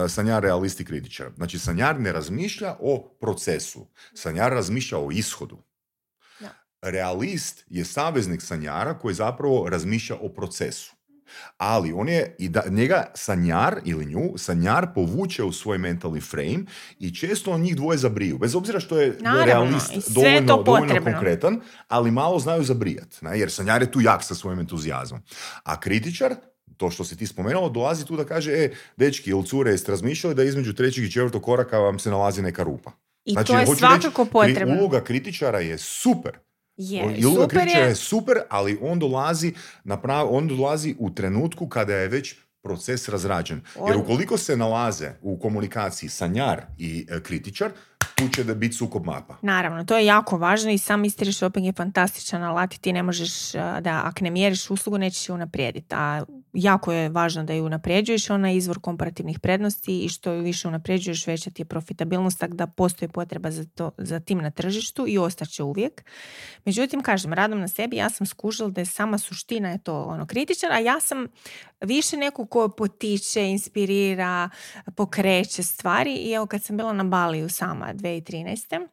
[SPEAKER 3] sanjar realist i kritičar. Znači, sanjar ne razmišlja o procesu. Sanjar razmišlja o ishodu.
[SPEAKER 2] Da.
[SPEAKER 3] Realist je saveznik sanjara koji zapravo razmišlja o procesu. Ali on je, i da, njega sanjar ili nju, sanjar povuče u svoj mentalni frame i često on njih dvoje zabriju. Bez obzira što je
[SPEAKER 2] Naravno,
[SPEAKER 3] realist dovoljno, dovoljno konkretan, ali malo znaju zabrijat. Ne? Jer sanjar je tu jak sa svojim entuzijazmom. A kritičar, to što si ti spomenuo, dolazi tu da kaže, e, dečki ili cure, jeste razmišljali da između trećeg i četvrtog koraka vam se nalazi neka rupa.
[SPEAKER 2] I
[SPEAKER 3] Znači,
[SPEAKER 2] to je svakako
[SPEAKER 3] reći,
[SPEAKER 2] potrebno.
[SPEAKER 3] Uloga kritičara je super.
[SPEAKER 2] Je,
[SPEAKER 3] I uloga
[SPEAKER 2] super
[SPEAKER 3] kritičara
[SPEAKER 2] je.
[SPEAKER 3] je super, ali on dolazi, na prav- on dolazi u trenutku kada je već proces razrađen. Jer
[SPEAKER 2] On-
[SPEAKER 3] ukoliko se nalaze u komunikaciji sanjar i e, kritičar, tu će da biti sukob mapa.
[SPEAKER 2] Naravno, to je jako važno i sam mystery shopping je fantastičan alat i ti ne možeš, a, da ako ne mjeriš uslugu, nećeš je unaprijediti. A jako je važno da ju unaprijeđuješ, ona je izvor komparativnih prednosti i što ju više unaprijeđuješ, veća ti je profitabilnost, tako da postoji potreba za, to, za tim na tržištu i ostaće uvijek. Međutim, kažem, radom na sebi ja sam skužila da je sama suština je to ono kritičar, a ja sam više neko ko potiče, inspirira, pokreće stvari i evo kad sam bila na Baliju sama 2013.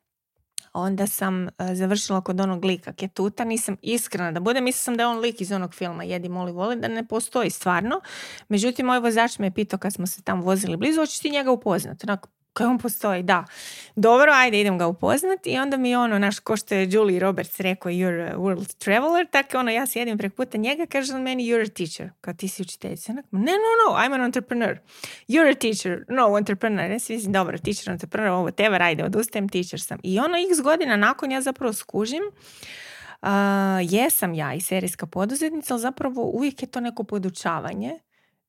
[SPEAKER 2] Onda sam e, završila kod onog lika Ketuta, nisam iskrena da budem, mislila sam da je on lik iz onog filma Jedi, moli, voli, da ne postoji stvarno. Međutim, moj vozač me je pitao kad smo se tam vozili blizu, hoćeš ti njega upoznat? Onako, kaj on postoji, da. Dobro, ajde, idem ga upoznat i onda mi ono, naš, ko što je Julie Roberts rekao, you're a world traveler, tako ono, ja sjedim preko puta njega, kaže on meni, you're a teacher, kao ti si učiteljica. Ne, no, no, I'm an entrepreneur. You're a teacher, no, entrepreneur. Ja mislim, dobro, teacher, entrepreneur, ovo tebe, ajde, odustajem, teacher sam. I ono, x godina nakon ja zapravo skužim, Uh, jesam ja i serijska poduzetnica, ali zapravo uvijek je to neko podučavanje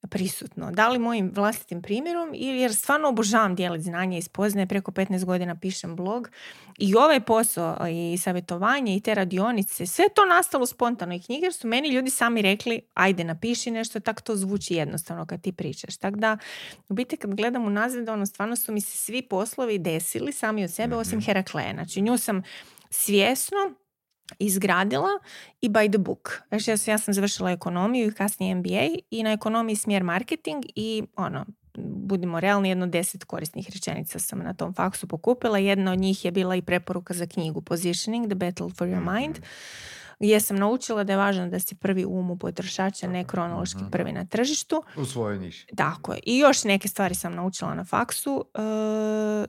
[SPEAKER 2] prisutno. Da li mojim vlastitim primjerom ili jer stvarno obožavam dijeliti znanje i spoznaje. Preko 15 godina pišem blog i ovaj posao i savjetovanje i te radionice, sve to nastalo spontano i knjige jer su meni ljudi sami rekli ajde napiši nešto, tako to zvuči jednostavno kad ti pričaš. Tako da u biti kad gledam unazad, ono stvarno su mi se svi poslovi desili sami od sebe osim Herakleja. Znači nju sam svjesno izgradila i by the book. Znači, ja, sam- ja sam završila ekonomiju i kasnije MBA i na ekonomiji smjer marketing i ono, budimo realni, jedno deset korisnih rečenica sam na tom faksu pokupila. Jedna od njih je bila i preporuka za knjigu Positioning, The Battle for Your Mind, gdje sam naučila da je važno da si prvi u umu potrošača, ne kronološki prvi na tržištu.
[SPEAKER 1] U svojoj niši.
[SPEAKER 2] Tako je. I još neke stvari sam naučila na faksu, e,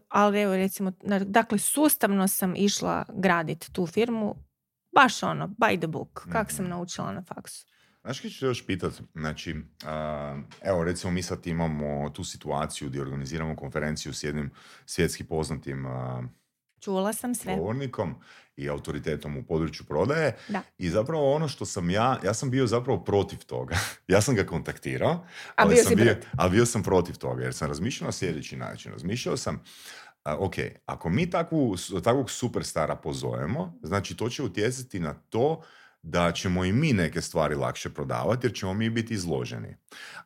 [SPEAKER 2] ali evo recimo, dakle sustavno sam išla graditi tu firmu, baš ono, by the book, kak sam
[SPEAKER 3] Mhm.
[SPEAKER 2] naučila na faksu.
[SPEAKER 3] Znaš kaj ću te još pitat? Znači, a, evo recimo mi sad imamo tu situaciju gdje organiziramo konferenciju s jednim svjetski poznatim a,
[SPEAKER 2] Čula sam sve.
[SPEAKER 3] govornikom i autoritetom u području prodaje
[SPEAKER 2] Da.
[SPEAKER 3] i zapravo ono što sam ja, ja sam bio zapravo protiv toga. ja sam ga kontaktirao,
[SPEAKER 2] A
[SPEAKER 3] ali
[SPEAKER 2] bio
[SPEAKER 3] sam bio, ali bio sam protiv toga jer sam razmišljao na sljedeći način. Razmišljao sam, ok, ako mi takvu, takvog superstara pozovemo, znači to će utjecati na to da ćemo i mi neke stvari lakše prodavati jer ćemo mi biti izloženi.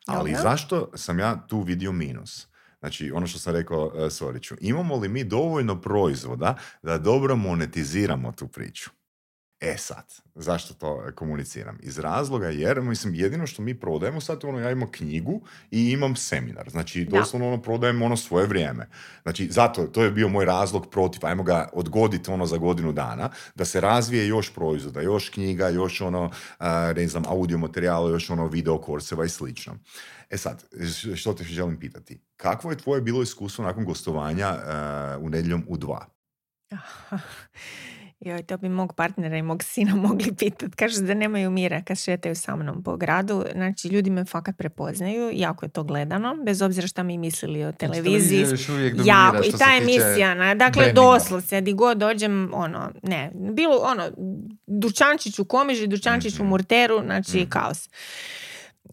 [SPEAKER 3] Ali
[SPEAKER 2] Dobro.
[SPEAKER 3] zašto sam ja tu vidio minus? Znači, ono što sam rekao uh, Soriću, imamo li mi dovoljno proizvoda da dobro monetiziramo tu priču? E sad, zašto to komuniciram? Iz razloga jer, mislim, jedino što mi prodajemo sad, ono, ja imam knjigu i imam seminar. Znači, doslovno ono, prodajem ono svoje vrijeme. Znači, zato, to je bio moj razlog protiv, ajmo ga odgoditi ono za godinu dana, da se razvije još proizvoda, još knjiga, još ono, a, ne znam, audio materijala, još ono video korseva i slično. E sad, što te želim pitati? Kakvo je tvoje bilo iskustvo nakon gostovanja a, u nedjeljom u dva?
[SPEAKER 2] Joj, to bi mog partnera i mog sina mogli pitati. Kažu da nemaju mira kad šetaju sa mnom po gradu. Znači, ljudi me fakat prepoznaju, jako je to gledano, bez obzira šta mi mislili o televiziji.
[SPEAKER 1] Uvijek
[SPEAKER 2] Jako, i ta emisija, na, dakle,
[SPEAKER 1] brandinga.
[SPEAKER 2] doslovce, di god dođem, ono, ne, bilo, ono, Dučančić u Komiži, Dučančić u
[SPEAKER 3] Mhm.
[SPEAKER 2] Murteru, znači,
[SPEAKER 3] Mhm.
[SPEAKER 2] kaos.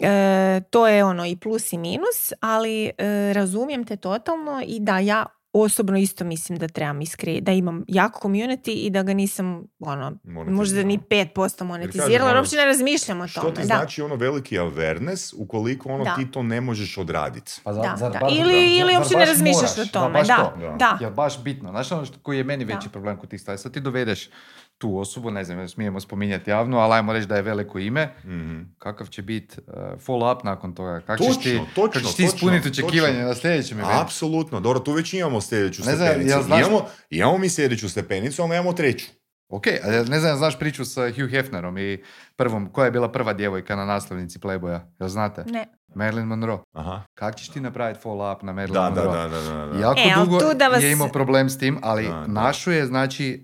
[SPEAKER 2] E, to je ono i plus i minus, ali e, razumijem te totalno i da ja osobno isto mislim da trebam iskri, da imam jak community i da ga nisam ono, možda ni 5% monetizirala, jer
[SPEAKER 3] ono,
[SPEAKER 2] uopće ne razmišljam o
[SPEAKER 3] Što
[SPEAKER 2] tome.
[SPEAKER 3] ti
[SPEAKER 2] da.
[SPEAKER 3] znači ono veliki awareness ukoliko ono
[SPEAKER 2] Da.
[SPEAKER 3] ti to ne možeš odraditi?
[SPEAKER 1] Pa za-
[SPEAKER 2] Da,
[SPEAKER 1] zar
[SPEAKER 2] da.
[SPEAKER 1] baš-
[SPEAKER 2] Ili- ili uopće ne razmišljaš
[SPEAKER 1] moraš?
[SPEAKER 2] o tome,
[SPEAKER 1] baš
[SPEAKER 2] da,
[SPEAKER 1] to.
[SPEAKER 2] da.
[SPEAKER 1] Jel baš bitno. Znaš ono što, koji je meni veći
[SPEAKER 2] Da.
[SPEAKER 1] problem kod tih stvari? Sad ti dovedeš tu osobu, ne znam, smijemo spominjati javno, ali ajmo reći da je veliko ime.
[SPEAKER 3] Mhm.
[SPEAKER 1] Kakav će biti follow up nakon toga? Kako ćeš ti,
[SPEAKER 3] Točno, točno,
[SPEAKER 1] kako ćeš ti
[SPEAKER 3] točno,
[SPEAKER 1] ispuniti očekivanje
[SPEAKER 3] točno.
[SPEAKER 1] na sljedećem eventu?
[SPEAKER 3] Apsolutno, dobro, tu već imamo sljedeću
[SPEAKER 1] Ne znam,
[SPEAKER 3] stepenicu.
[SPEAKER 1] jel znaš-
[SPEAKER 3] Imamo, imamo mi sljedeću stepenicu, ali nemamo treću.
[SPEAKER 1] Ok, ja ne znam, znaš priču sa Hugh Hefnerom i prvom, koja je bila prva djevojka na naslovnici Playboya? Jel znate?
[SPEAKER 2] Ne.
[SPEAKER 1] Marilyn Monroe.
[SPEAKER 3] Aha.
[SPEAKER 1] Kako ćeš ti napraviti follow up na Marilyn
[SPEAKER 3] Da,
[SPEAKER 1] Monroe?
[SPEAKER 3] da, da, da, da.
[SPEAKER 1] Jako
[SPEAKER 2] E,
[SPEAKER 1] dugo
[SPEAKER 2] tu da vas-
[SPEAKER 1] je imao problem s tim, ali
[SPEAKER 3] Da,
[SPEAKER 1] našu je, znači,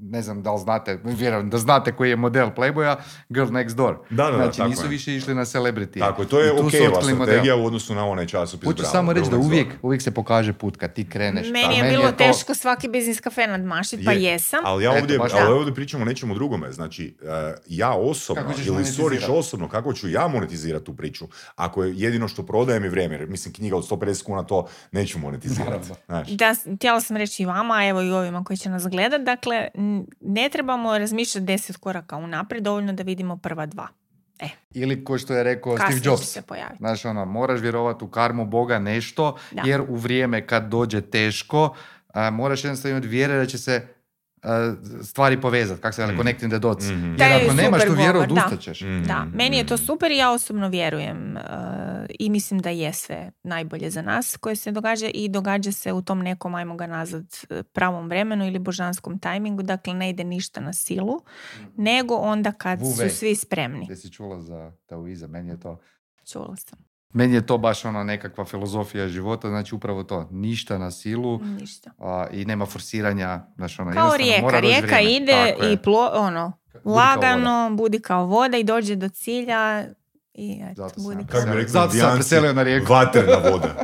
[SPEAKER 1] ne znam da li znate, vjerujem da znate koji je model Playboya, Girl Next Door.
[SPEAKER 3] Da, da, da,
[SPEAKER 1] znači,
[SPEAKER 3] tako
[SPEAKER 1] nisu
[SPEAKER 3] je.
[SPEAKER 1] više išli na celebrity.
[SPEAKER 3] Tako, je, to je
[SPEAKER 1] su
[SPEAKER 3] okejeva
[SPEAKER 1] otkrili model.
[SPEAKER 3] strategija u odnosu na onaj časopis.
[SPEAKER 1] Hoću
[SPEAKER 3] Bravo,
[SPEAKER 1] samo reći da uvijek, uvijek se pokaže put kad ti kreneš.
[SPEAKER 2] Meni
[SPEAKER 1] A
[SPEAKER 2] je bilo
[SPEAKER 1] to-
[SPEAKER 2] teško svaki biznis kafe nadmašiti, pa
[SPEAKER 3] Je,
[SPEAKER 2] jesam.
[SPEAKER 3] Ali ja
[SPEAKER 1] Eto,
[SPEAKER 3] ovdje,
[SPEAKER 1] baš
[SPEAKER 3] ali
[SPEAKER 2] da.
[SPEAKER 3] ovdje pričamo o nečemu drugome. Znači, eh, ja osobno, ili
[SPEAKER 1] monetizirati?
[SPEAKER 3] osobno, kako ću ja monetizirati tu priču, ako je jedino što prodajem je vrijeme, jer mislim knjiga od 150 kuna to neću monetizirati.
[SPEAKER 2] Da, htjela sam reći i vama, evo i ovima koji će nas gledat. Dakle, ne trebamo razmišljati deset koraka unaprijed, dovoljno da vidimo prva dva.
[SPEAKER 1] Ili ko što je rekao
[SPEAKER 2] Kasnije
[SPEAKER 1] Steve Jobs.
[SPEAKER 2] se.
[SPEAKER 1] Znaš, ono, moraš vjerovati u karmu Boga nešto,
[SPEAKER 2] Da.
[SPEAKER 1] jer u vrijeme kad dođe teško, a, moraš jednostavno imati vjere da će se a, stvari povezati, kako se
[SPEAKER 3] Mhm.
[SPEAKER 1] connecting the dots.
[SPEAKER 3] Mhm.
[SPEAKER 2] Taj
[SPEAKER 1] Jer ako nemaš
[SPEAKER 2] super
[SPEAKER 1] tu vjeru, odustat ćeš.
[SPEAKER 3] Mhm,
[SPEAKER 2] Da, meni je to
[SPEAKER 3] mhm.
[SPEAKER 2] super i ja osobno vjerujem uh, i mislim da je sve najbolje za nas koje se događa i događa se u tom nekom, ajmo ga nazvat, eh, pravom vremenu ili božanskom tajmingu, dakle ne ide ništa na silu, nego onda kad
[SPEAKER 1] Wei.
[SPEAKER 2] su svi spremni.
[SPEAKER 1] Jesi čula za Taoiza? Meni je to...
[SPEAKER 2] Čula sam.
[SPEAKER 1] Meni je to baš ona nekakva filozofija života, znači upravo to, ništa na silu
[SPEAKER 2] Ništa.
[SPEAKER 1] a, i nema forsiranja, znaš ono,
[SPEAKER 2] Kao rijeka,
[SPEAKER 1] mora
[SPEAKER 2] rijeka
[SPEAKER 1] vrijeme.
[SPEAKER 2] ide
[SPEAKER 1] Tako
[SPEAKER 2] i plo, ono,
[SPEAKER 1] Budi kao
[SPEAKER 2] lagano, budi kao voda i dođe do cilja i eto,
[SPEAKER 1] Zato sam
[SPEAKER 2] budi kao...
[SPEAKER 3] Kako
[SPEAKER 1] Zato sam preselio na rijeku.
[SPEAKER 3] Vatrena voda.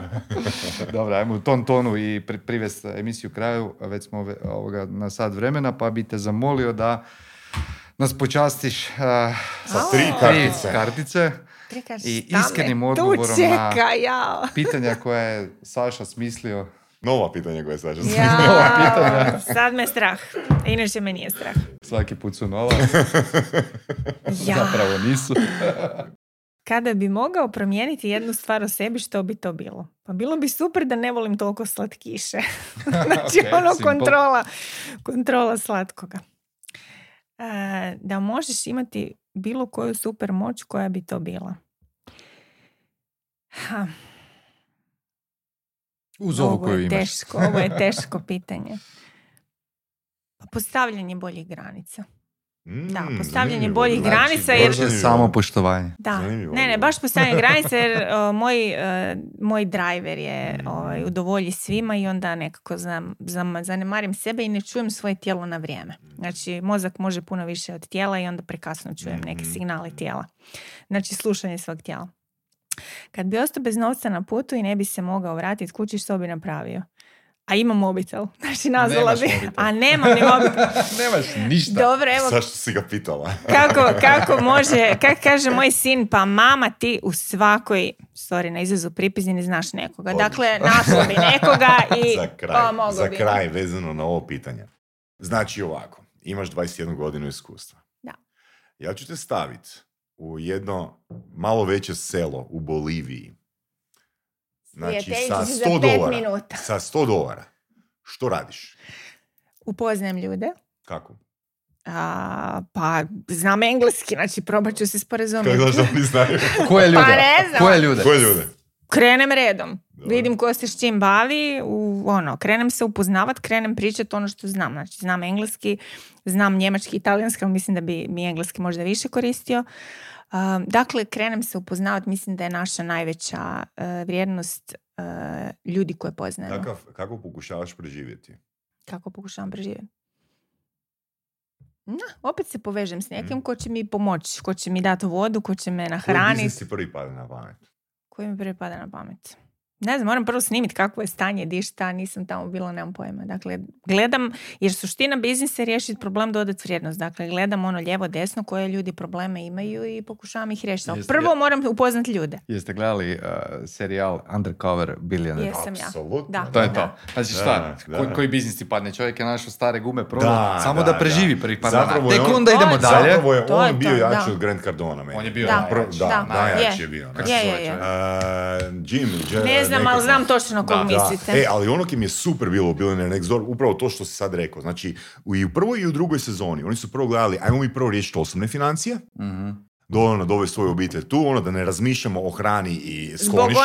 [SPEAKER 1] Dobro, ajmo u tom tonu i pri, privest emisiju kraju, već smo ove- ovoga na sad vremena, pa bi te zamolio da nas počastiš uh,
[SPEAKER 3] Sa tri
[SPEAKER 1] tri
[SPEAKER 3] kartice.
[SPEAKER 2] Prikaž,
[SPEAKER 1] i iskrenim odgovorom na-
[SPEAKER 2] čeka, jao.
[SPEAKER 1] pitanja koja je Saša smislio.
[SPEAKER 3] Nova pitanja koje Saša sam
[SPEAKER 2] Ja, sad me strah. Inače me nije strah.
[SPEAKER 1] Svaki put su nova,
[SPEAKER 2] Ja.
[SPEAKER 1] zapravo nisu.
[SPEAKER 2] Kada bi mogao promijeniti jednu stvar o sebi, što bi to bilo? Pa bilo bi super da ne volim toliko slatkiše. znači
[SPEAKER 1] Ok,
[SPEAKER 2] ono
[SPEAKER 1] simple.
[SPEAKER 2] kontrola, kontrola slatkoga. E, da možeš imati bilo koju super moć, koja bi to bila? Ha,
[SPEAKER 1] Uz ovu
[SPEAKER 2] ovo
[SPEAKER 1] koju
[SPEAKER 2] je
[SPEAKER 1] imaš.
[SPEAKER 2] teško, ovo je teško pitanje. Pa postavljanje boljih granica. Da,
[SPEAKER 3] Mm,
[SPEAKER 2] postavljanje
[SPEAKER 3] zanimljivo.
[SPEAKER 2] boljih
[SPEAKER 3] Znači,
[SPEAKER 2] granica jer-
[SPEAKER 3] zanimljivo.
[SPEAKER 1] samo poštovanje.
[SPEAKER 2] Da,
[SPEAKER 3] Zanimljivo
[SPEAKER 2] ne, ne, baš postavljanje granice jer uh, moj, uh, moj driver je
[SPEAKER 3] Mm.
[SPEAKER 2] ovaj, udovolji svima i onda nekako znam, znam, zanemarim sebe i ne čujem svoje tijelo na vrijeme. Znači, mozak može puno više od tijela i onda prekasno čujem neke
[SPEAKER 3] Mhm.
[SPEAKER 2] signale tijela. Znači, slušanje svog tijela. Kad bi ostao bez novca na putu i ne bi se mogao vratiti kući, što bi napravio? A imam mobitel. Znači, nazvala bi.
[SPEAKER 1] mobitel.
[SPEAKER 2] A nemam ni mobitel.
[SPEAKER 1] Nemaš ništa.
[SPEAKER 2] Dobro, evo,
[SPEAKER 3] Zašto si ga pitala?
[SPEAKER 2] kako, kako može, kako kaže moj sin, pa mama ti u svakoj, sorry na izrazu pripizini znaš nekoga.
[SPEAKER 3] Odlično.
[SPEAKER 2] Dakle, našla bi nekoga i
[SPEAKER 3] za kraj,
[SPEAKER 2] pomogao
[SPEAKER 3] za
[SPEAKER 2] bi.
[SPEAKER 3] kraj vezano na ovo pitanje. Znači ovako, imaš 21 godinu iskustva.
[SPEAKER 2] Da.
[SPEAKER 3] Ja ću te staviti u jedno malo veće selo u Boliviji. Znači sa
[SPEAKER 2] za
[SPEAKER 3] 100
[SPEAKER 2] pet
[SPEAKER 3] dolara.
[SPEAKER 2] minuta.
[SPEAKER 3] Sa 100 dolara. Što radiš?
[SPEAKER 2] Upoznajem ljude,
[SPEAKER 3] Kako?
[SPEAKER 2] A, pa znam engleski, znači probat ću se
[SPEAKER 3] Kako
[SPEAKER 2] sporazumjeti.
[SPEAKER 3] znaš da oni znaju?
[SPEAKER 1] Koje ljude?
[SPEAKER 2] Pa ne znam.
[SPEAKER 1] Koje ljude?
[SPEAKER 3] Koje ljude?
[SPEAKER 2] Krenem redom.
[SPEAKER 3] Dobro.
[SPEAKER 2] Vidim ko se s čim bavi, u, ono, krenem se upoznavat, krenem pričati ono što znam. Znači, znam engleski, znam njemački, italijanski, ali mislim da bi mi engleski možda više koristio. Um, dakle, krenem se upoznavat, mislim da je naša najveća uh, vrijednost uh, ljudi koje poznajemo.
[SPEAKER 3] Kakav, kako pokušavaš preživjeti?
[SPEAKER 2] Kako pokušavam preživjeti? Na, opet se povežem s nekim
[SPEAKER 3] Mhm.
[SPEAKER 2] ko će mi pomoći, ko će mi dati vodu, ko će me
[SPEAKER 3] Koji
[SPEAKER 2] nahraniti.
[SPEAKER 3] biznis ti prvi pada na pamet?
[SPEAKER 2] Koji mi prvi pada na pamet? Ne znam, moram prvo snimiti kakvo je stanje, di šta, nisam tamo bila, nemam pojma. Dakle, gledam, jer suština biznisa je riješiti problem, dodati vrijednost. Dakle, gledam ono lijevo, desno, koje ljudi probleme imaju i pokušavam ih riješiti.
[SPEAKER 1] Jeste-
[SPEAKER 2] prvo moram upoznati ljude.
[SPEAKER 1] Jeste gledali uh, serijal Undercover Billionaire?
[SPEAKER 2] Jesam ja. Da.
[SPEAKER 1] To je
[SPEAKER 2] Da.
[SPEAKER 1] to. Znači šta,
[SPEAKER 3] da.
[SPEAKER 1] Ko- koji biznis ti padne? Čovjek je našao stare gume,
[SPEAKER 3] Da,
[SPEAKER 1] samo
[SPEAKER 3] da,
[SPEAKER 1] da, preživi
[SPEAKER 3] da.
[SPEAKER 1] prvih par
[SPEAKER 3] Zapravo
[SPEAKER 1] dana.
[SPEAKER 3] je
[SPEAKER 1] Tek
[SPEAKER 3] on-
[SPEAKER 1] onda idemo
[SPEAKER 2] je
[SPEAKER 1] dalje.
[SPEAKER 3] Zapravo je
[SPEAKER 2] To
[SPEAKER 3] on
[SPEAKER 2] je
[SPEAKER 3] bio
[SPEAKER 2] to,
[SPEAKER 3] jači
[SPEAKER 2] da.
[SPEAKER 3] od Grant Cardona. Meni.
[SPEAKER 1] On je bio
[SPEAKER 2] Da.
[SPEAKER 1] najjači.
[SPEAKER 3] Da,
[SPEAKER 2] Da.
[SPEAKER 3] najjači
[SPEAKER 2] Je.
[SPEAKER 3] je bio.
[SPEAKER 1] Kako
[SPEAKER 2] Je,
[SPEAKER 1] se
[SPEAKER 2] je,
[SPEAKER 1] zove
[SPEAKER 2] je.
[SPEAKER 1] čovjek?
[SPEAKER 3] Uh, Jimmy, J-
[SPEAKER 2] Ne znam, ali znam točno na kog
[SPEAKER 1] Da.
[SPEAKER 2] mislite.
[SPEAKER 3] E, ali ono ki mi je super bilo u Billionaire Next Door, upravo to što si sad rekao. Znači, u- i u prvoj i u drugoj sezoni, oni su prvo gledali, ajmo mi prvo riješiti osobne financije,
[SPEAKER 1] Mhm.
[SPEAKER 3] dovoljno dovesti svoju obitelj tu, ono da ne razmišljamo o hrani i
[SPEAKER 2] Zbog
[SPEAKER 3] skloništu.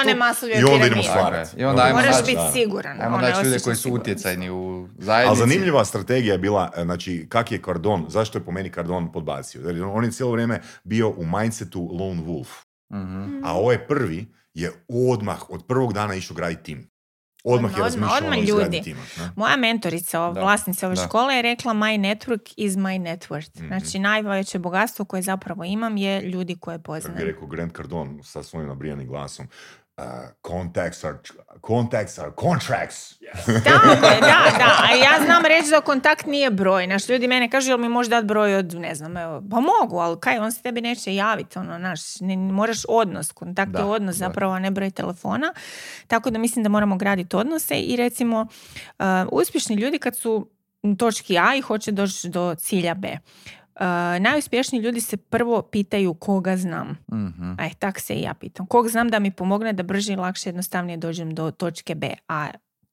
[SPEAKER 3] I onda idemo stvarati.
[SPEAKER 1] Je. I onda ajmo
[SPEAKER 2] Moraš
[SPEAKER 1] naći-
[SPEAKER 2] biti siguran.
[SPEAKER 1] Ajmo
[SPEAKER 2] je
[SPEAKER 1] naći ljude koji su utjecajni u
[SPEAKER 3] Ali
[SPEAKER 1] zajednici.
[SPEAKER 3] zanimljiva strategija je bila, e, znači, kak je Cardon, zašto je po meni Cardon podbacio? Jer on je cijelo vrijeme bio u mindsetu lone wolf.
[SPEAKER 1] Mhm.
[SPEAKER 3] A ovaj prvi je odmah, od prvog dana išao graditi tim. Odmah je
[SPEAKER 2] Odmah,
[SPEAKER 3] razmišljao
[SPEAKER 2] odmah
[SPEAKER 3] ono
[SPEAKER 2] ljudi.
[SPEAKER 3] tima. ne?
[SPEAKER 2] Moja mentorica, vlasnica ove
[SPEAKER 1] da.
[SPEAKER 2] škole je rekla my network is my net worth.
[SPEAKER 3] Mhm.
[SPEAKER 2] Znači najveće bogatstvo koje zapravo imam je ljudi koje
[SPEAKER 3] Kako bi
[SPEAKER 2] poznajem.
[SPEAKER 3] rekao Grant Cardone sa svojim nabrijanim glasom, uh, contacts are, contacts are contracts.
[SPEAKER 2] Tako je, da, da. A ja znam reći da kontakt nije broj. Naš ljudi mene kažu, jel mi možeš dati broj od, ne znam, evo, pa mogu, ali kaj, on se tebi neće javiti, ono, naš, ne, moraš odnos, kontakt
[SPEAKER 1] Da,
[SPEAKER 2] je odnos
[SPEAKER 1] da.
[SPEAKER 2] zapravo, a ne broj telefona. Tako da mislim da moramo graditi odnose i recimo, uh, uspješni ljudi kad su točki A i hoće doći do cilja B. Uh, najuspješniji ljudi se prvo pitaju koga znam.
[SPEAKER 1] Mhm.
[SPEAKER 2] Aj, tak se i ja pitam. Kog znam da mi pomogne da brže i lakše jednostavnije dođem do točke B. A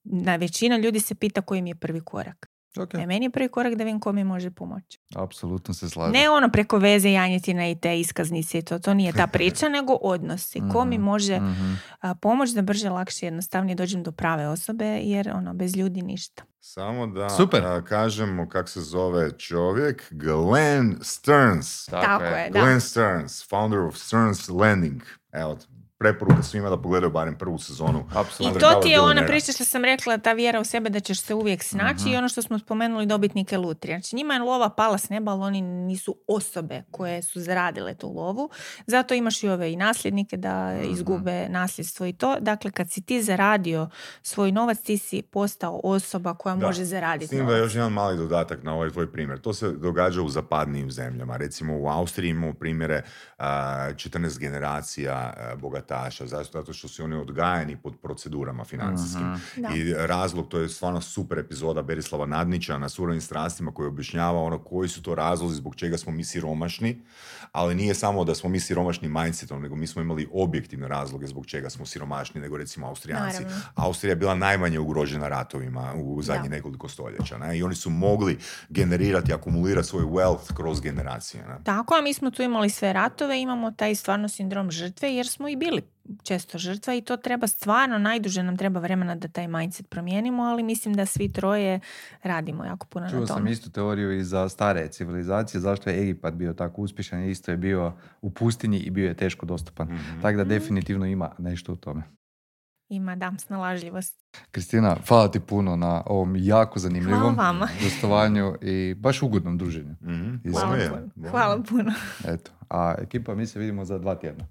[SPEAKER 2] na većina ljudi se pita koji mi je prvi korak.
[SPEAKER 1] Ok,
[SPEAKER 2] E, meni je prvi korak da vidim ko mi može pomoći.
[SPEAKER 1] apsolutno se slažem.
[SPEAKER 2] Ne ono preko veze janjetina i te iskaznice i to. To nije ta priča, nego odnosi. Ko mi
[SPEAKER 1] Mhm,
[SPEAKER 2] može
[SPEAKER 1] mhm.
[SPEAKER 2] a, pomoći da brže, lakše, jednostavnije dođem do prave osobe, jer ono, bez ljudi ništa.
[SPEAKER 3] Samo da
[SPEAKER 1] Super.
[SPEAKER 3] a, kažemo kak se zove čovjek, Glenn Stearns.
[SPEAKER 2] Tako je, da.
[SPEAKER 3] Glenn Stearns, founder of Stearns Landing. Evo, preporuka svima da pogledaju barem prvu sezonu.
[SPEAKER 2] I
[SPEAKER 1] Apsolutno.
[SPEAKER 2] to ti je ona priča što sam rekla, ta vjera u sebe da ćeš se uvijek snaći i ono što smo spomenuli dobitnike lutrije. Znači njima je lova pala s neba, ali oni nisu osobe koje su zaradile tu lovu. Zato imaš i ove i nasljednike da izgube nasljedstvo i to. Dakle, kad si ti zaradio svoj novac, ti si postao osoba koja
[SPEAKER 3] Da.
[SPEAKER 2] može
[SPEAKER 3] S
[SPEAKER 2] zaraditi
[SPEAKER 3] tim da
[SPEAKER 2] novac.
[SPEAKER 3] još jedan mali dodatak na ovaj tvoj primjer. To se događa u zapadnijim zemljama. Recimo u Austriji imamo primjere a, 14 generacija a, bogataša. Zato što su oni odgajani pod procedurama financijskim.
[SPEAKER 2] Da.
[SPEAKER 3] I razlog, to je stvarno super epizoda Berislava Nadnića na surovim strastima koji objašnjava ono koji su to razlozi zbog čega smo mi siromašni, ali nije samo da smo mi siromašni mindsetom, nego mi smo imali objektivne razloge zbog čega smo siromašni, nego recimo Austrijanci.
[SPEAKER 2] Naravno.
[SPEAKER 3] Austrija je bila najmanje ugrožena ratovima u zadnjih nekoliko stoljeća. Ne? I oni su mogli generirati, akumulirati svoj wealth kroz generacije. Ne?
[SPEAKER 2] Tako, a mi smo tu imali sve ratove, imamo taj stvarno sindrom žrtve jer smo i bili često žrtva i to treba stvarno, najduže nam treba vremena da taj mindset promijenimo, ali mislim da svi troje radimo jako puno
[SPEAKER 1] Čuo
[SPEAKER 2] na
[SPEAKER 1] sam
[SPEAKER 2] tome.
[SPEAKER 1] istu teoriju i za stare civilizacije, zašto je Egipat bio tako uspješan, isto je bio u pustinji i bio je teško dostupan.
[SPEAKER 3] Mhm.
[SPEAKER 1] Tako da definitivno ima nešto u tome.
[SPEAKER 2] Ima, da, snalažljivost.
[SPEAKER 1] Kristina, hvala ti puno na ovom jako zanimljivom gostovanju i baš ugodnom druženju.
[SPEAKER 3] Mhm.
[SPEAKER 1] Hvala
[SPEAKER 2] Hvala. Hvala puno.
[SPEAKER 1] Eto, a ekipa mi se vidimo za dva tjedna.